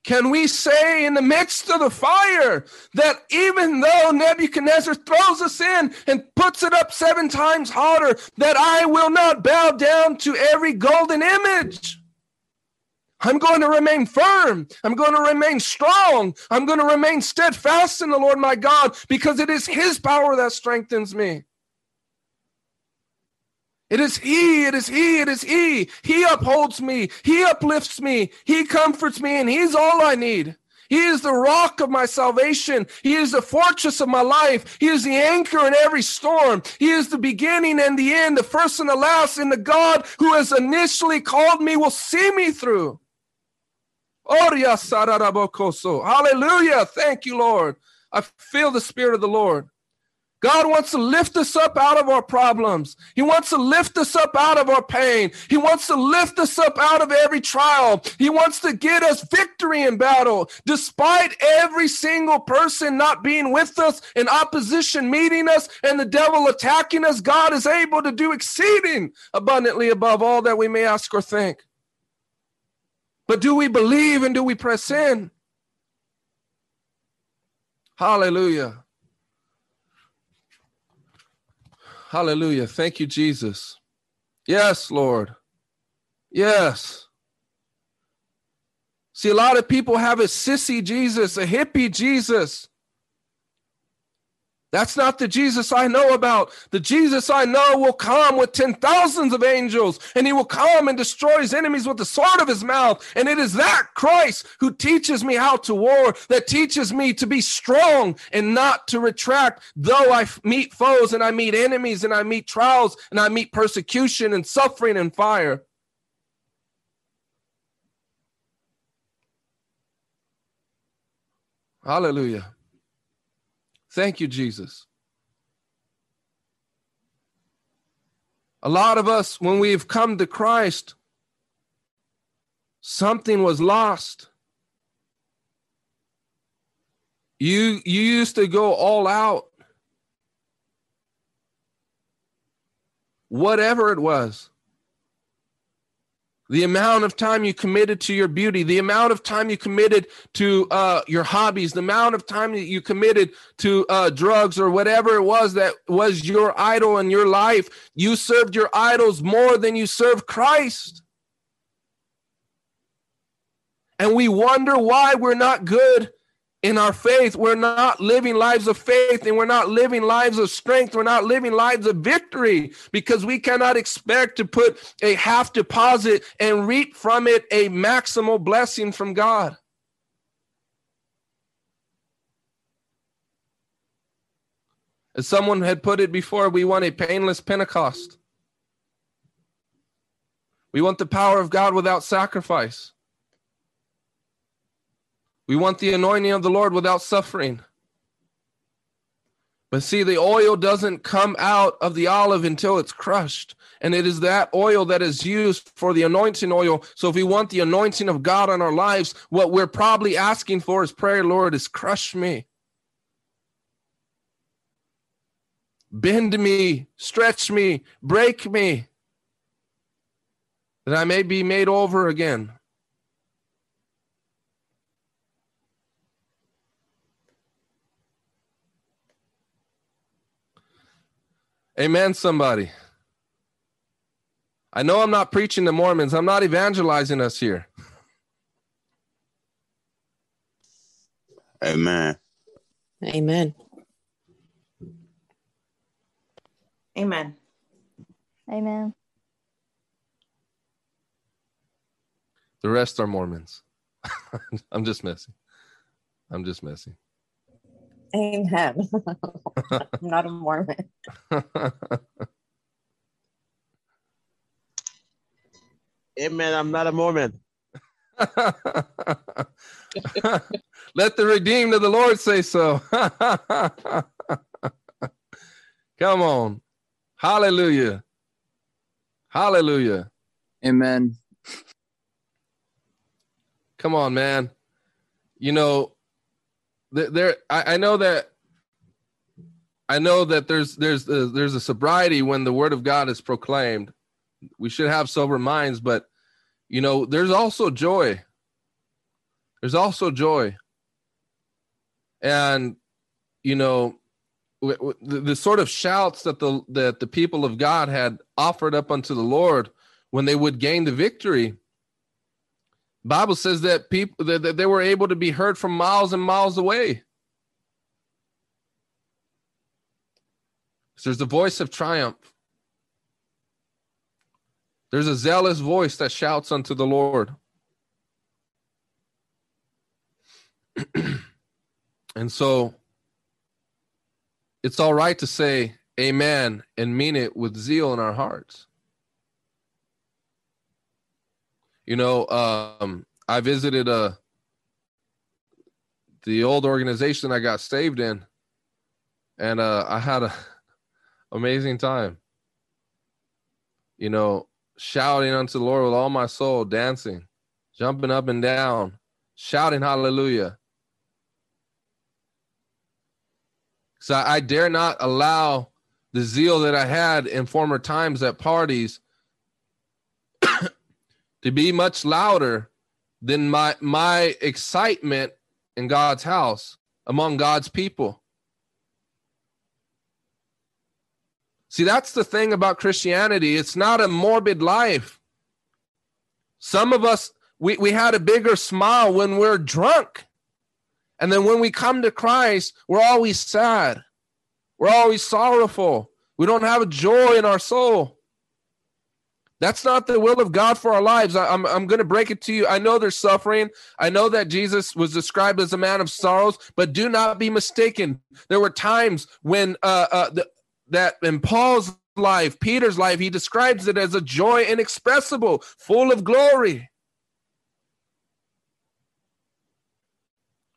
Can we say in the midst of the fire that even though Nebuchadnezzar throws us in and puts it up seven times hotter, that I will not bow down to every golden image? I'm going to remain firm. I'm going to remain strong. I'm going to remain steadfast in the Lord my God because it is His power that strengthens me. It is He, it is He, it is He. He upholds me, He uplifts me, He comforts me, and He's all I need. He is the rock of my salvation. He is the fortress of my life. He is the anchor in every storm. He is the beginning and the end, the first and the last, and the God who has initially called me will see me through. Hallelujah. Thank you, Lord. I feel the Spirit of the Lord. God wants to lift us up out of our problems. He wants to lift us up out of our pain. He wants to lift us up out of every trial. He wants to get us victory in battle. Despite every single person not being with us and opposition meeting us and the devil attacking us, God is able to do exceeding abundantly above all that we may ask or think. But do we believe and do we press in? Hallelujah. Hallelujah. Thank you, Jesus. Yes, Lord. Yes. See, a lot of people have a sissy Jesus, a hippie Jesus. That's not the Jesus I know about. The Jesus I know will come with ten thousands of angels, and he will come and destroy his enemies with the sword of his mouth. And it is that Christ who teaches me how to war, that teaches me to be strong and not to retract. Though I meet foes and I meet enemies and I meet trials and I meet persecution and suffering and fire. Hallelujah. Thank you, Jesus. A lot of us, when we've come to Christ, something was lost. You, you used to go all out. Whatever it was the amount of time you committed to your beauty, the amount of time you committed to uh, your hobbies, the amount of time that you committed to uh, drugs or whatever it was that was your idol in your life, you served your idols more than you served Christ. And we wonder why we're not good in our faith, we're not living lives of faith and we're not living lives of strength. We're not living lives of victory because we cannot expect to put a half deposit and reap from it a maximal blessing from God. As someone had put it before, we want a painless Pentecost. We want the power of God without sacrifice. We want the anointing of the Lord without suffering. But see, the oil doesn't come out of the olive until it's crushed. And it is that oil that is used for the anointing oil. So if we want the anointing of God on our lives, what we're probably asking for is prayer, Lord, is crush me. Bend me, stretch me, break me, that I may be made over again. Amen, somebody. I know I'm not preaching to Mormons. I'm not evangelizing us here. Amen. Amen. Amen. Amen. The rest are Mormons. I'm just messing. I'm just messing. Amen. I'm not a Mormon. Amen. I'm not a Mormon. Let the redeemed of the Lord say so. Come on. Hallelujah. Hallelujah. Amen. Come on, man. You know, there I, I know that I know that there's there's uh, there's a sobriety when the word of God is proclaimed. We should have sober minds, but you know, there's also joy. There's also joy. And you know, the, the sort of shouts that the that the people of God had offered up unto the Lord when they would gain the victory Bible says that people that, that they were able to be heard from miles and miles away. So there's the voice of triumph. There's a zealous voice that shouts unto the Lord. and so it's all right to say amen and mean it with zeal in our hearts. You know, um, I visited uh, the old organization I got saved in, and uh, I had a amazing time. You know, shouting unto the Lord with all my soul, dancing, jumping up and down, shouting hallelujah. So I dare not allow the zeal that I had in former times at parties to be much louder than my my excitement in God's house among God's people. See, that's the thing about Christianity. It's not a morbid life. Some of us, we, we had a bigger smile when we're drunk. And then when we come to Christ, we're always sad. We're always sorrowful. We don't have a joy in our soul. That's not the will of God for our lives. I, am I'm, I'm going to break it to you. I know there's suffering. I know that Jesus was described as a man of sorrows, but do not be mistaken. There were times when uh, uh, the, that in Paul's life, Peter's life, he describes it as a joy inexpressible, full of glory.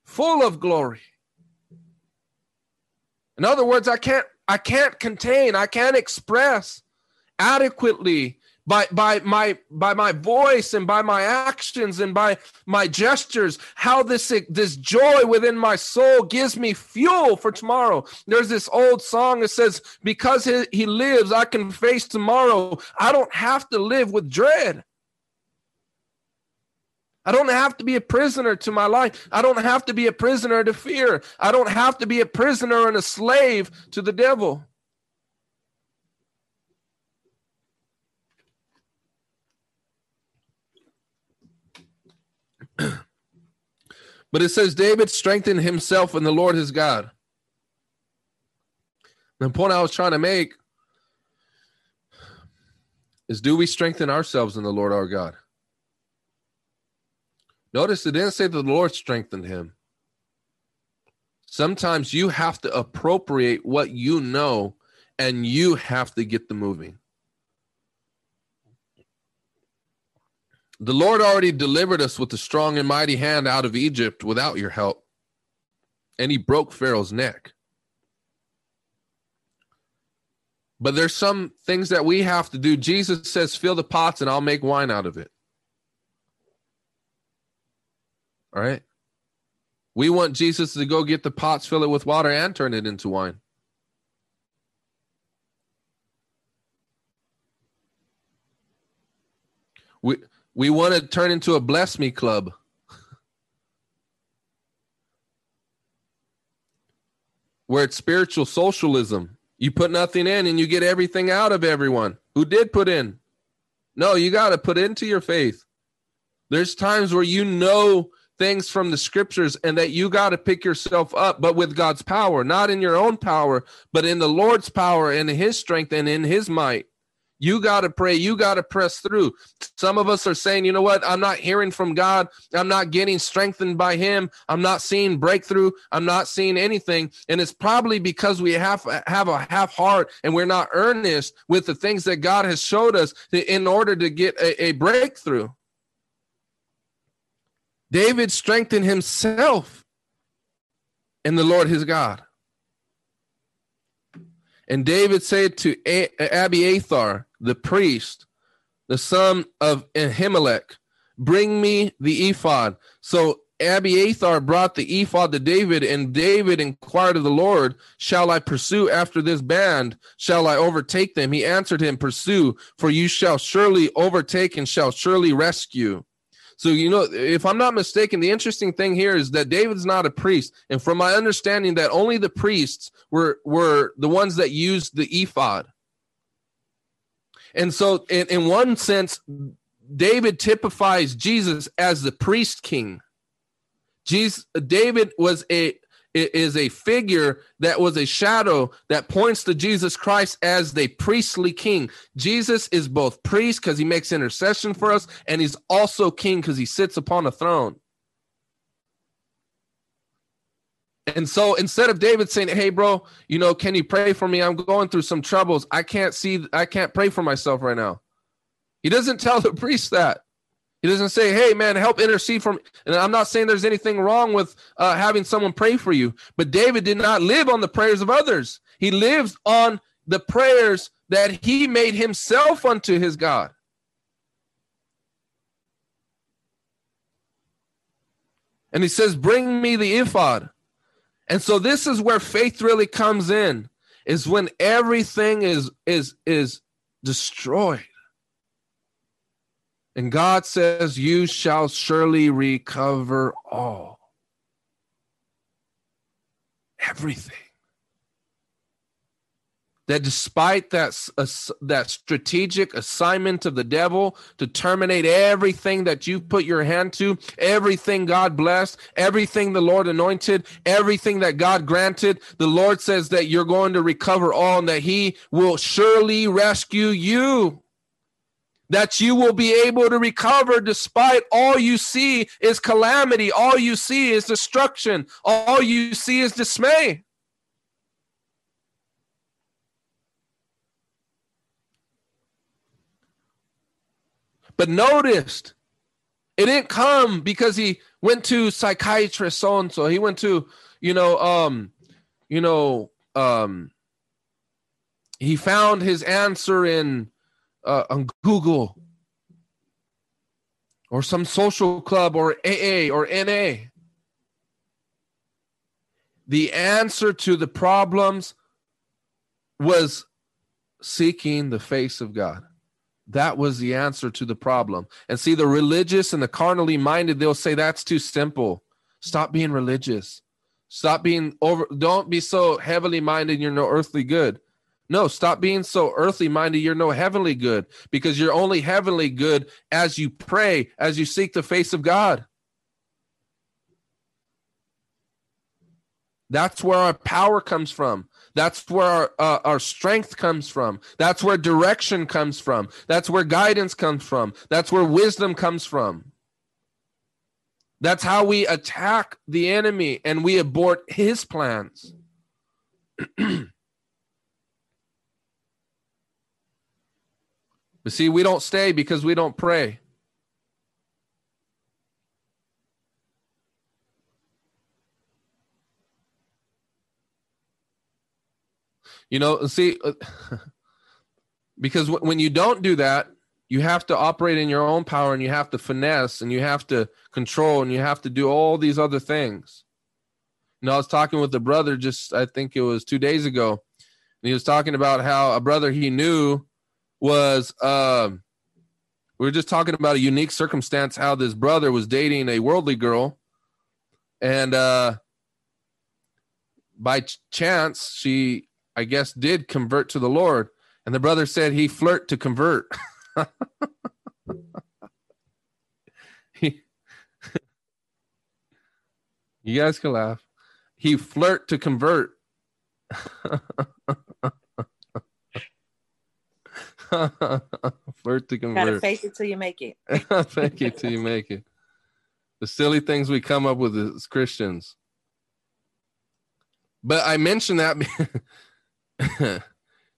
Full of glory. In other words, I can't I can't contain, I can't express adequately by by my by my voice and by my actions and by my gestures how this this joy within my soul gives me fuel for tomorrow there's this old song that says because he, he lives i can face tomorrow i don't have to live with dread I don't have to be a prisoner to my life. I don't have to be a prisoner to fear. I don't have to be a prisoner and a slave to the devil. But it says David strengthened himself in the Lord his God. The point I was trying to make is do we strengthen ourselves in the Lord our God? Notice it didn't say the Lord strengthened him. Sometimes you have to appropriate what you know and you have to get the moving. The Lord already delivered us with a strong and mighty hand out of Egypt without your help. And he broke Pharaoh's neck. But there's some things that we have to do. Jesus says, fill the pots and I'll make wine out of it. All right. We want Jesus to go get the pots, fill it with water, and turn it into wine. We we want to turn into a bless me club. Where it's spiritual socialism. You put nothing in and you get everything out of everyone who did put in. No, you got to put into your faith. There's times where you know things from the scriptures and that you got to pick yourself up, but with God's power, not in your own power, but in the Lord's power and his strength and in his might. You got to pray. You got to press through. Some of us are saying, you know what? I'm not hearing from God. I'm not getting strengthened by Him. I'm not seeing breakthrough. I'm not seeing anything. And it's probably because we have, have a half heart and we're not earnest with the things that God has showed us in order to get a, a breakthrough. David strengthened himself in the Lord his God. And David said to Abiathar, the priest, the son of Ahimelech, bring me the ephod. So Abiathar brought the ephod to David, and David inquired of the Lord, Shall I pursue after this band? Shall I overtake them? He answered him, Pursue, for you shall surely overtake and shall surely rescue. So, you know, if I'm not mistaken, the interesting thing here is that David's not a priest. And from my understanding, that only the priests were, were the ones that used the ephod. And so, in, in one sense, David typifies Jesus as the priest king. Jesus, David was a is a figure that was a shadow that points to Jesus Christ as the priestly king. Jesus is both priest because he makes intercession for us, and he's also king because he sits upon a throne. And so instead of David saying, Hey, bro, you know, can you pray for me? I'm going through some troubles. I can't see, I can't pray for myself right now. He doesn't tell the priest that. He doesn't say, "Hey, man, help intercede for me." And I'm not saying there's anything wrong with uh, having someone pray for you, but David did not live on the prayers of others. He lives on the prayers that he made himself unto his God. And he says, "Bring me the ephod." And so this is where faith really comes in is when everything is is is destroyed. And God says, You shall surely recover all. Everything. That despite that, uh, that strategic assignment of the devil to terminate everything that you've put your hand to, everything God blessed, everything the Lord anointed, everything that God granted, the Lord says that you're going to recover all and that He will surely rescue you that you will be able to recover despite all you see is calamity, all you see is destruction, all you see is dismay. But noticed, it didn't come because he went to psychiatrist so and so. He went to, you know, um, you know, um, he found his answer in uh, on Google or some social club or AA or NA. The answer to the problems was seeking the face of God. That was the answer to the problem. And see, the religious and the carnally minded, they'll say that's too simple. Stop being religious. Stop being over, don't be so heavily minded you're no earthly good. No, stop being so earthly minded. You're no heavenly good because you're only heavenly good as you pray, as you seek the face of God. That's where our power comes from. That's where our, uh, our strength comes from. That's where direction comes from. That's where guidance comes from. That's where wisdom comes from. That's how we attack the enemy and we abort his plans. But see, we don't stay because we don't pray. You know, see, uh, because when you don't do that, you have to operate in your own power and you have to finesse and you have to control and you have to do all these other things. You know, I was talking with a brother just, I think it was two days ago, and he was talking about how a brother he knew was um, we were just talking about a unique circumstance how this brother was dating a worldly girl and uh, by ch- chance she i guess did convert to the lord and the brother said he flirt to convert he, you guys can laugh he flirt to convert Flirt to convert. Gotta fake it till you make it. fake it till you make it. The silly things we come up with as Christians. But I mentioned that.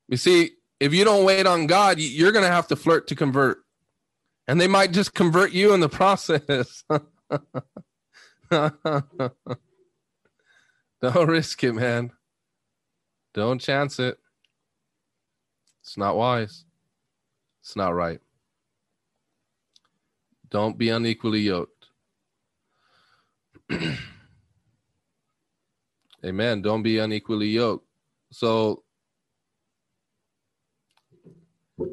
you see, if you don't wait on God, you're going to have to flirt to convert. And they might just convert you in the process. don't risk it, man. Don't chance it. It's not wise. It's not right. Don't be unequally yoked. Amen. Don't be unequally yoked. So,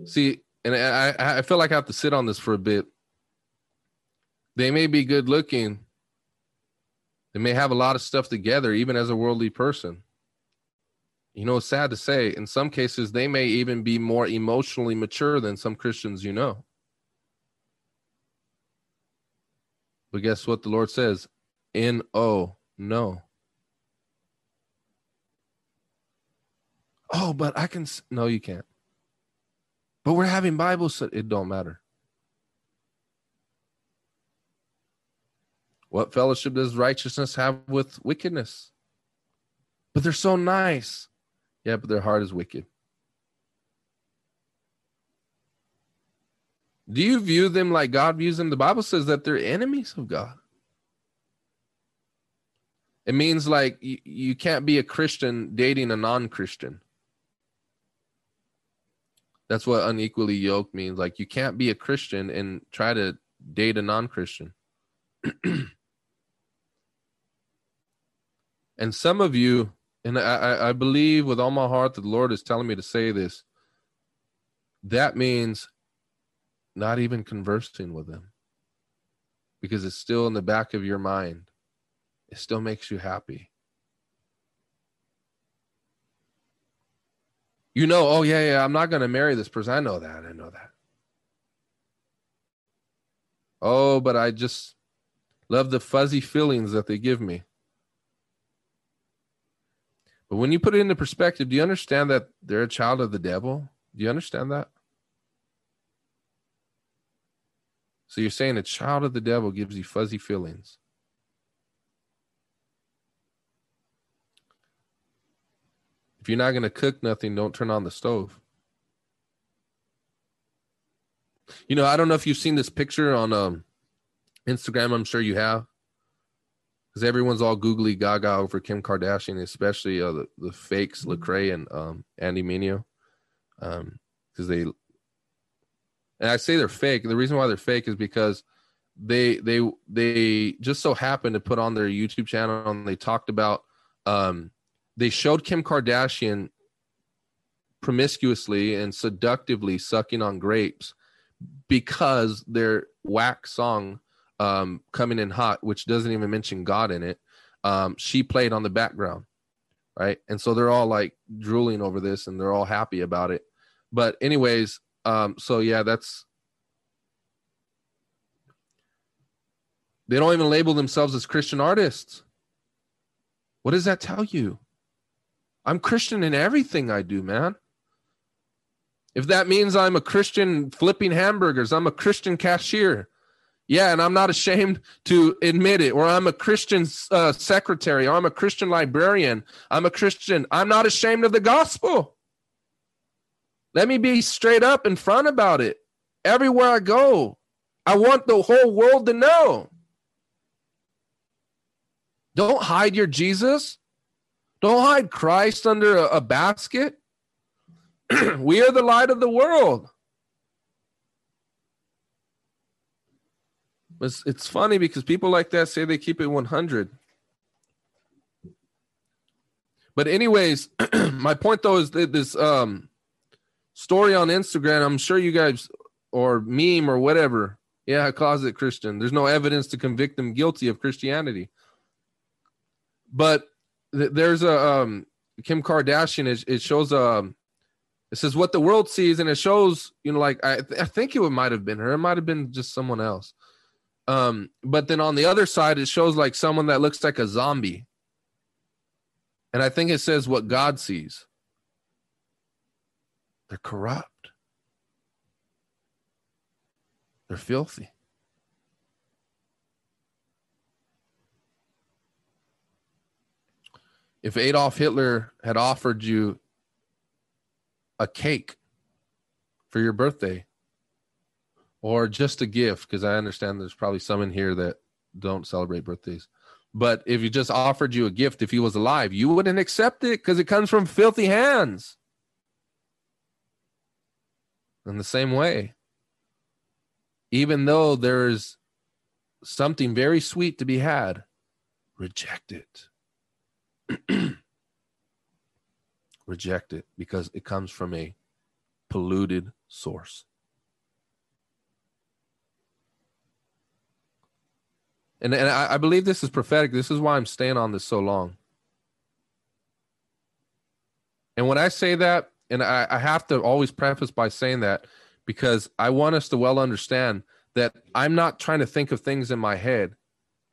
see, and I, I feel like I have to sit on this for a bit. They may be good looking. They may have a lot of stuff together, even as a worldly person you know, it's sad to say, in some cases, they may even be more emotionally mature than some Christians you know. But guess what the Lord says? N O, no. Oh, but I can. No, you can't. But we're having Bible study. It don't matter. What fellowship does righteousness have with wickedness? But they're so nice. Yeah, but their heart is wicked. Do you view them like God views them? The Bible says that they're enemies of God. It means like you, you can't be a Christian dating a non Christian. That's what unequally yoked means. Like you can't be a Christian and try to date a non Christian. and some of you, and I, I believe with all my heart that the Lord is telling me to say this, that means not even conversing with them because it's still in the back of your mind. It still makes you happy. You know, oh, yeah, yeah, I'm not going to marry this person. I know that. I know that. Oh, but I just love the fuzzy feelings that they give me. But when you put it into perspective, do you understand that they're a child of the devil? Do you understand that? So you're saying a child of the devil gives you fuzzy feelings. If you're not going to cook nothing, don't turn on the stove. You know, I don't know if you've seen this picture on um, Instagram. I'm sure you have. Because everyone's all googly gaga over Kim Kardashian, especially uh, the, the fakes, Lecrae and um, Andy Mineo. Because um, they and I say they're fake. The reason why they're fake is because they they they just so happened to put on their YouTube channel and they talked about um they showed Kim Kardashian promiscuously and seductively sucking on grapes because their whack song um coming in hot which doesn't even mention God in it um she played on the background right and so they're all like drooling over this and they're all happy about it but anyways um, so yeah, that's they don't even label themselves as Christian artists. What does that tell you? I'm Christian in everything I do, man. If that means I'm a Christian flipping hamburgers, I'm a Christian cashier. Yeah, and I'm not ashamed to admit it. Or I'm a Christian uh, secretary, or I'm a Christian librarian. I'm a Christian. I'm not ashamed of the gospel. Let me be straight up in front about it. Everywhere I go, I want the whole world to know. Don't hide your Jesus. Don't hide Christ under a, a basket. we are the light of the world. It's, it's funny because people like that say they keep it 100. But anyways, my point though is that this um story on Instagram. I'm sure you guys or meme or whatever. Yeah, closet Christian. There's no evidence to convict them guilty of Christianity. But there's a um, Kim Kardashian. It, it shows um, it says what the world sees, and it shows you know like I I think it might have been her. It might have been just someone else. Um, but then on the other side, it shows like someone that looks like a zombie. And I think it says what God sees. They're corrupt. They're filthy. If Adolf Hitler had offered you a cake for your birthday or just a gift, because I understand there's probably some in here that don't celebrate birthdays. But if he just offered you a gift if he was alive, you wouldn't accept it because it comes from filthy hands in the same way. Even though there's something very sweet to be had, reject it. reject it because it comes from a polluted source. And, and I, I believe this is prophetic. This is why I'm staying on this so long. And when I say that, and I, I have to always preface by saying that because I want us to well understand that I'm not trying to think of things in my head.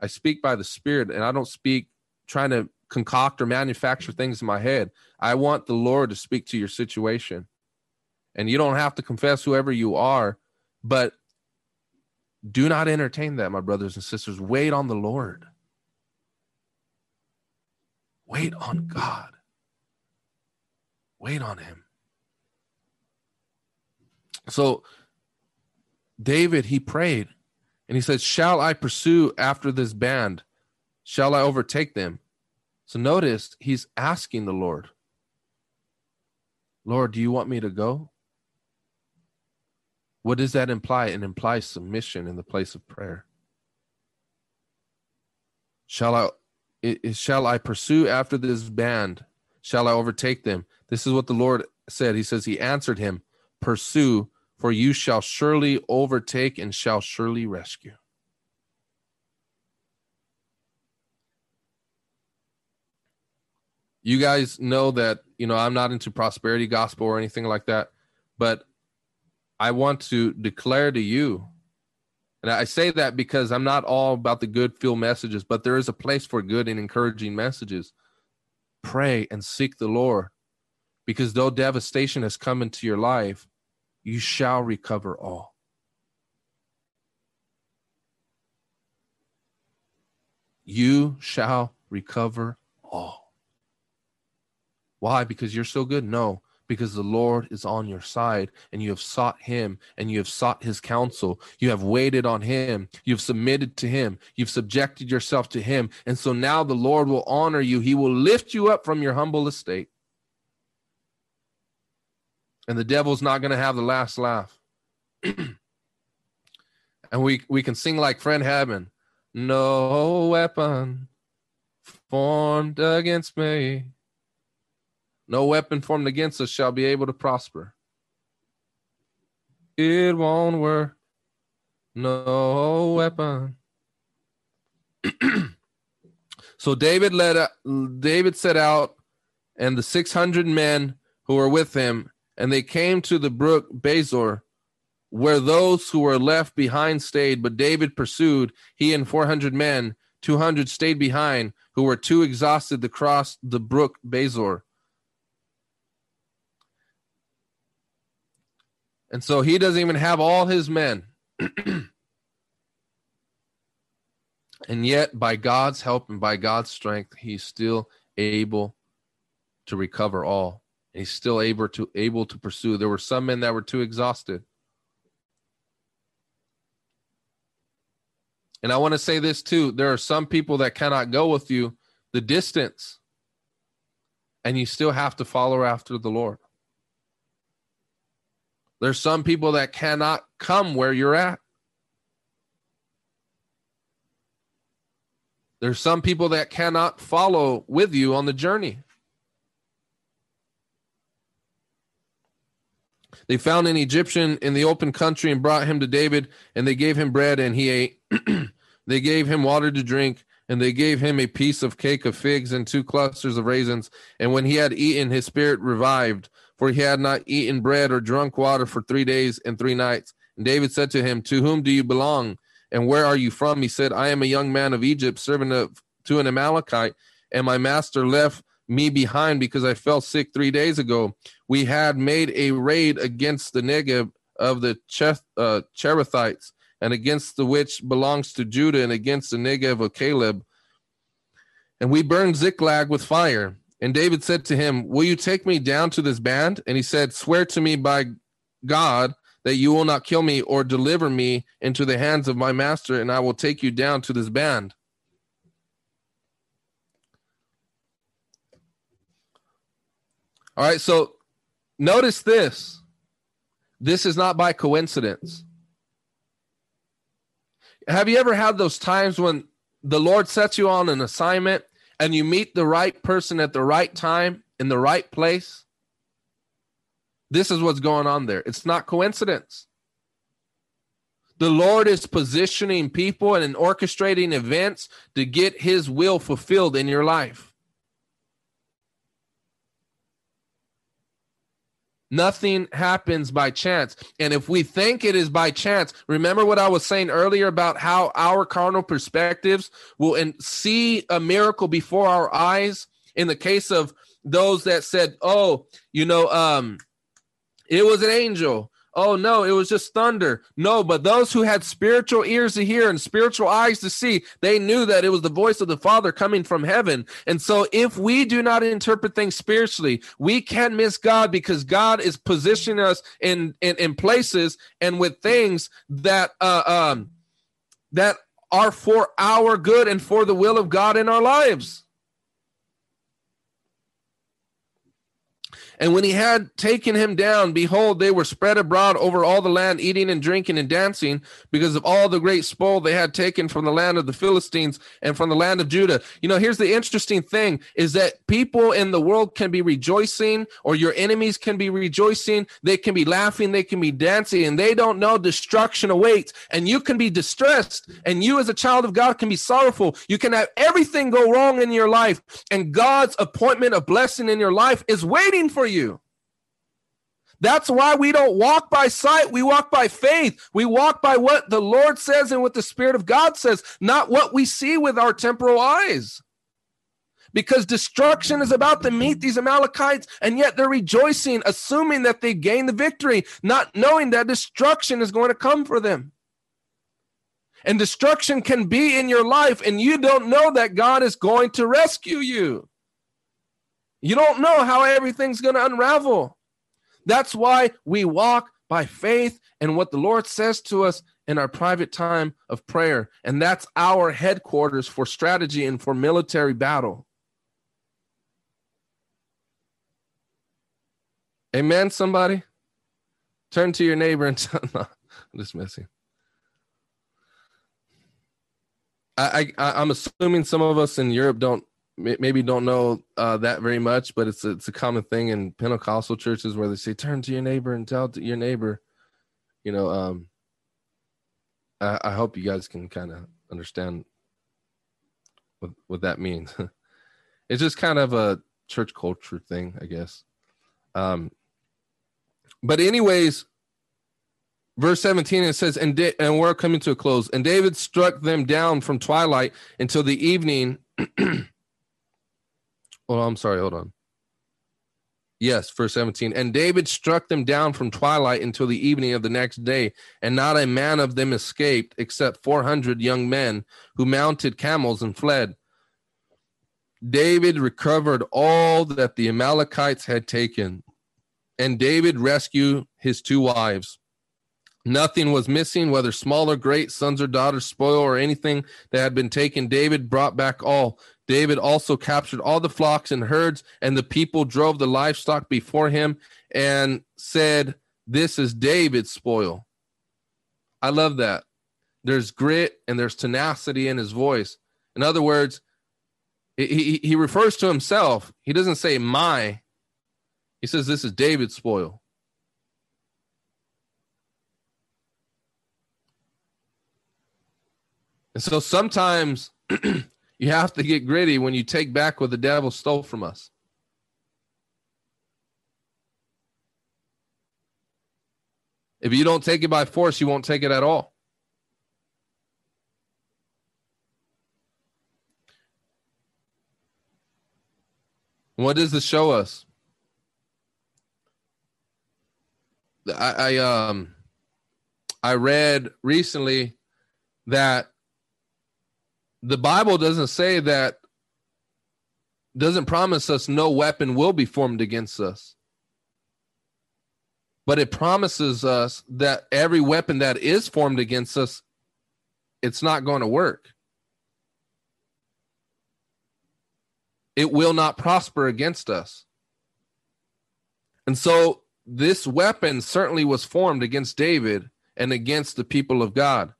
I speak by the Spirit, and I don't speak trying to concoct or manufacture things in my head. I want the Lord to speak to your situation. And you don't have to confess whoever you are, but do not entertain that, my brothers and sisters. Wait on the Lord. Wait on God. Wait on Him. So David, he prayed and he said, Shall I pursue after this band? Shall I overtake them? So notice he's asking the Lord, Lord, do you want me to go? What does that imply? It implies submission in the place of prayer. Shall I it, shall I pursue after this band? Shall I overtake them? This is what the Lord said. He says, He answered him, Pursue, for you shall surely overtake and shall surely rescue. You guys know that, you know, I'm not into prosperity gospel or anything like that, but I want to declare to you and I say that because I'm not all about the good feel messages, but there is a place for good and encouraging messages. Pray and seek the Lord because though devastation has come into your life, you shall recover all. You shall recover all. Why? Because you're so good? No, because the Lord is on your side and you have sought him and you have sought his counsel. You have waited on him. You've submitted to him. You've subjected yourself to him. And so now the Lord will honor you. He will lift you up from your humble estate. And the devil's not going to have the last laugh. and we, we can sing like Fred Hammond No weapon formed against me no weapon formed against us shall be able to prosper. It won't work. No weapon. so David led David set out and the 600 men who were with him and they came to the brook Besor where those who were left behind stayed but David pursued he and 400 men 200 stayed behind who were too exhausted to cross the brook Besor And so he doesn't even have all his men. and yet, by God's help and by God's strength, he's still able to recover all. He's still able to able to pursue. There were some men that were too exhausted. And I want to say this too. There are some people that cannot go with you the distance, and you still have to follow after the Lord. There's some people that cannot come where you're at. There's some people that cannot follow with you on the journey. They found an Egyptian in the open country and brought him to David, and they gave him bread and he ate. they gave him water to drink, and they gave him a piece of cake of figs and two clusters of raisins. And when he had eaten, his spirit revived for he had not eaten bread or drunk water for three days and three nights. And David said to him, To whom do you belong? And where are you from? He said, I am a young man of Egypt, servant of, to an Amalekite, and my master left me behind because I fell sick three days ago. We had made a raid against the Negev of the Cheth, uh, Cherethites, and against the which belongs to Judah, and against the Negev of Caleb. And we burned Ziklag with fire. And David said to him, Will you take me down to this band? And he said, Swear to me by God that you will not kill me or deliver me into the hands of my master, and I will take you down to this band. All right, so notice this. This is not by coincidence. Have you ever had those times when the Lord sets you on an assignment and you meet the right person at the right time in the right place, this is what's going on there. It's not coincidence. The Lord is positioning people and orchestrating events to get his will fulfilled in your life. Nothing happens by chance. And if we think it is by chance, remember what I was saying earlier about how our carnal perspectives will and see a miracle before our eyes. In the case of those that said, "Oh, you know, um, it was an angel," oh no, it was just thunder. No, but those who had spiritual ears to hear and spiritual eyes to see, they knew that it was the voice of the Father coming from heaven. And so if we do not interpret things spiritually, we can miss God because God is positioning us in in, in places and with things that uh um that are for our good and for the will of God in our lives. And when he had taken him down, behold, they were spread abroad over all the land, eating and drinking and dancing, because of all the great spoil they had taken from the land of the Philistines and from the land of Judah. You know, here's the interesting thing is that people in the world can be rejoicing, or your enemies can be rejoicing, they can be laughing, they can be dancing, and they don't know destruction awaits. And you can be distressed, and you as a child of God can be sorrowful. You can have everything go wrong in your life, and God's appointment of blessing in your life is waiting for you. That's why we don't walk by sight. We walk by faith. We walk by what the Lord says and what the Spirit of God says, not what we see with our temporal eyes. Because destruction is about to meet these Amalekites, and yet they're rejoicing, assuming that they gain the victory, not knowing that destruction is going to come for them. And destruction can be in your life, and you don't know that God is going to rescue you. You don't know how everything's going to unravel. That's why we walk by faith and what the Lord says to us in our private time of prayer. And that's our headquarters for strategy and for military battle. Amen, somebody? Turn to your neighbor and tell, no, I'm just messing. I, I, I'm assuming some of us in Europe don't maybe don't know uh, that very much, but it's a, it's a common thing in Pentecostal churches where they say, "Turn to your neighbor and tell your neighbor." You know, um, I, I hope you guys can kind of understand what what that means. it's just kind of a church culture thing, I guess. Um, but anyways, verse 17 it says and, da- and we're coming to a close and david struck them down from twilight until the evening Oh, I'm sorry. Hold on. Yes, verse 17. And David struck them down from twilight until the evening of the next day, and not a man of them escaped, except 400 young men who mounted camels and fled. David recovered all that the Amalekites had taken, and David rescued his two wives. Nothing was missing, whether small or great, sons or daughters, spoil or anything that had been taken. David brought back all. David also captured all the flocks and herds, and the people drove the livestock before him and said, This is David's spoil. I love that. There's grit and there's tenacity in his voice. In other words, he, he refers to himself. He doesn't say my, he says, This is David's spoil. And so sometimes You have to get gritty when you take back what the devil stole from us. If you don't take it by force, you won't take it at all. What does this show us? I, I um I read recently that the Bible doesn't say that, doesn't promise us no weapon will be formed against us. But it promises us that every weapon that is formed against us, it's not going to work. It will not prosper against us. And so this weapon certainly was formed against David and against the people of God,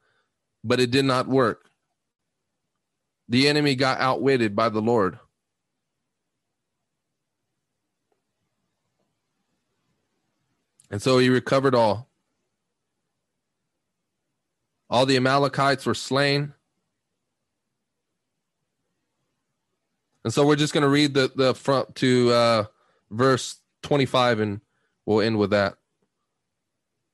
but it did not work. The enemy got outwitted by the Lord. And so he recovered all. All the Amalekites were slain. And so we're just going to read the, the front to uh, verse 25 and we'll end with that.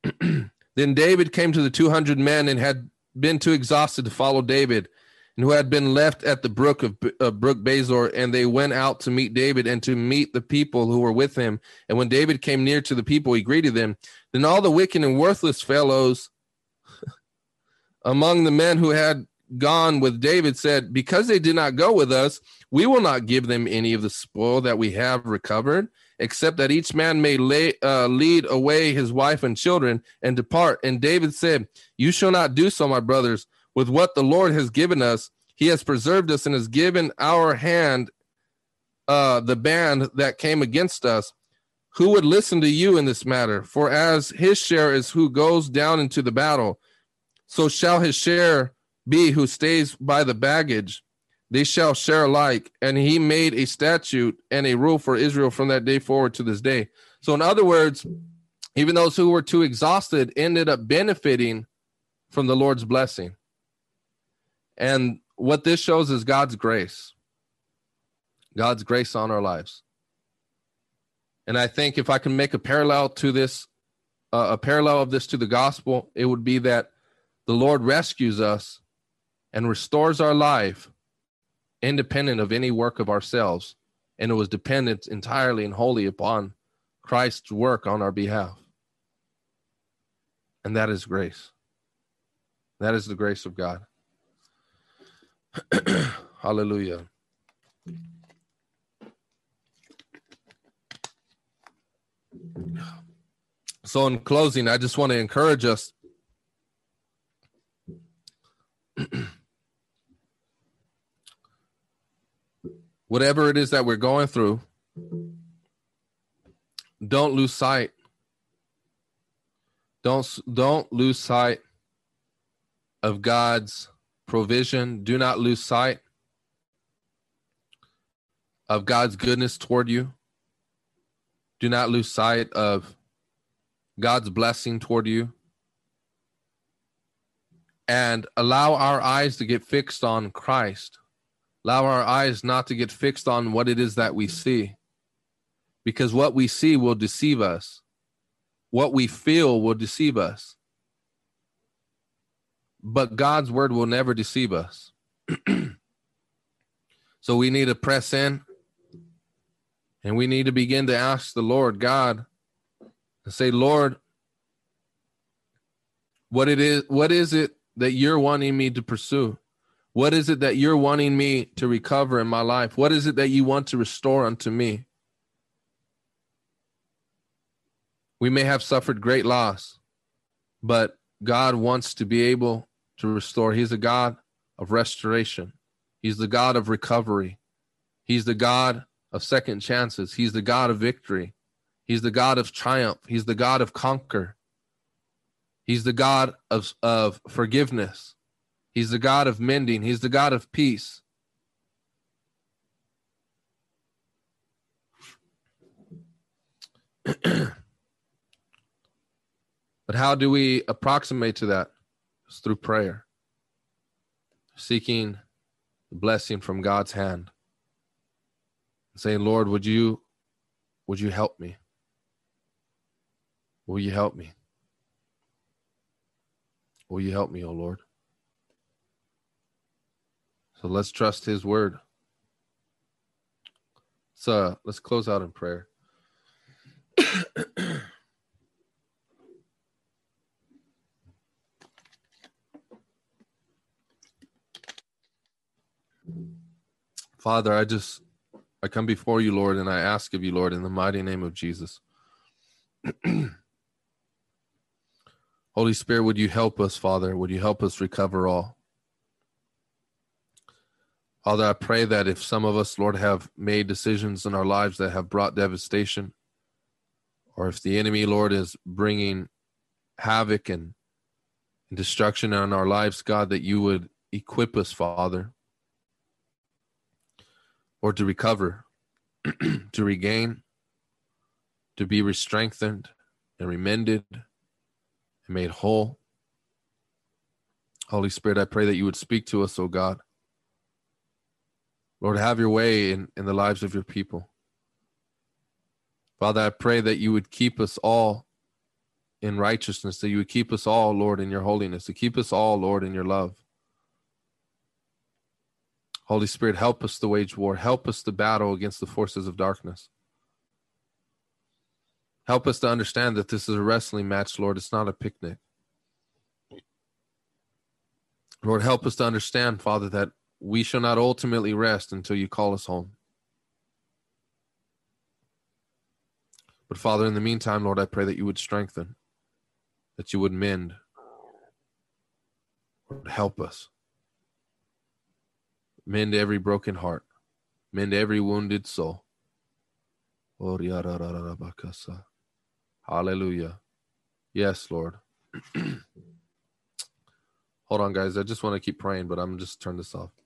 then David came to the 200 men and had been too exhausted to follow David and who had been left at the brook of uh, brook Besor, and they went out to meet David and to meet the people who were with him. And when David came near to the people, he greeted them. Then all the wicked and worthless fellows among the men who had gone with David said, Because they did not go with us, we will not give them any of the spoil that we have recovered, except that each man may lay, uh, lead away his wife and children and depart. And David said, You shall not do so, my brothers. With what the Lord has given us, he has preserved us and has given our hand uh, the band that came against us. Who would listen to you in this matter? For as his share is who goes down into the battle, so shall his share be who stays by the baggage. They shall share alike. And he made a statute and a rule for Israel from that day forward to this day. So, in other words, even those who were too exhausted ended up benefiting from the Lord's blessing. And what this shows is God's grace, God's grace on our lives. And I think if I can make a parallel to this, uh, a parallel of this to the gospel, it would be that the Lord rescues us and restores our life independent of any work of ourselves. And it was dependent entirely and wholly upon Christ's work on our behalf. And that is grace. That is the grace of God. Hallelujah. So, in closing, I just want to encourage us whatever it is that we're going through, don't lose sight. Don't don't lose sight of God's provision. Do not lose sight of God's goodness toward you. Do not lose sight of God's blessing toward you and allow our eyes to get fixed on Christ. Allow our eyes not to get fixed on what it is that we see. Because what we see will deceive us. What we feel will deceive us. But God's word will never deceive us. so we need to press in and we need to begin to ask the Lord God and say, Lord, what it is, what is it that you're wanting me to pursue? What is it that you're wanting me to recover in my life? What is it that you want to restore unto me? We may have suffered great loss, but God wants to be able to restore. He's a God of restoration, He's the God of recovery, He's the God of second chances, He's the God of victory, He's the God of triumph, He's the God of conquer. He's the God of, of forgiveness. He's the God of mending. He's the God of peace. but how do we approximate to that? It's through prayer, seeking the blessing from God's hand, saying, "Lord, would you, would you help me? Will you help me?" Will you help me, O Lord? So let's trust his word. So uh, let's close out in prayer. Father, I just I come before you, Lord, and I ask of you, Lord, in the mighty name of Jesus. Holy Spirit, would you help us, Father? Would you help us recover all? Father, I pray that if some of us, Lord, have made decisions in our lives that have brought devastation, or if the enemy, Lord, is bringing havoc and, and destruction on our lives, God, that you would equip us, Father, or to recover, to regain, to be re-strengthened and remended and made whole. Holy Spirit, I pray that you would speak to us, oh God. Lord, have your way in, in the lives of your people. Father, I pray that you would keep us all in righteousness, that you would keep us all, Lord, in your holiness, to keep us all, Lord, in your love. Holy Spirit, help us to wage war. Help us to battle against the forces of darkness. Help us to understand that this is a wrestling match, Lord. It's not a picnic. Lord, help us to understand, Father, that we shall not ultimately rest until you call us home. But Father, in the meantime, Lord, I pray that you would strengthen, that you would mend. Lord, help us. Mend every broken heart, mend every wounded soul. Oh, Hallelujah. Yes, Lord. Hold on, guys. I just want to keep praying, but I'm just turn this off.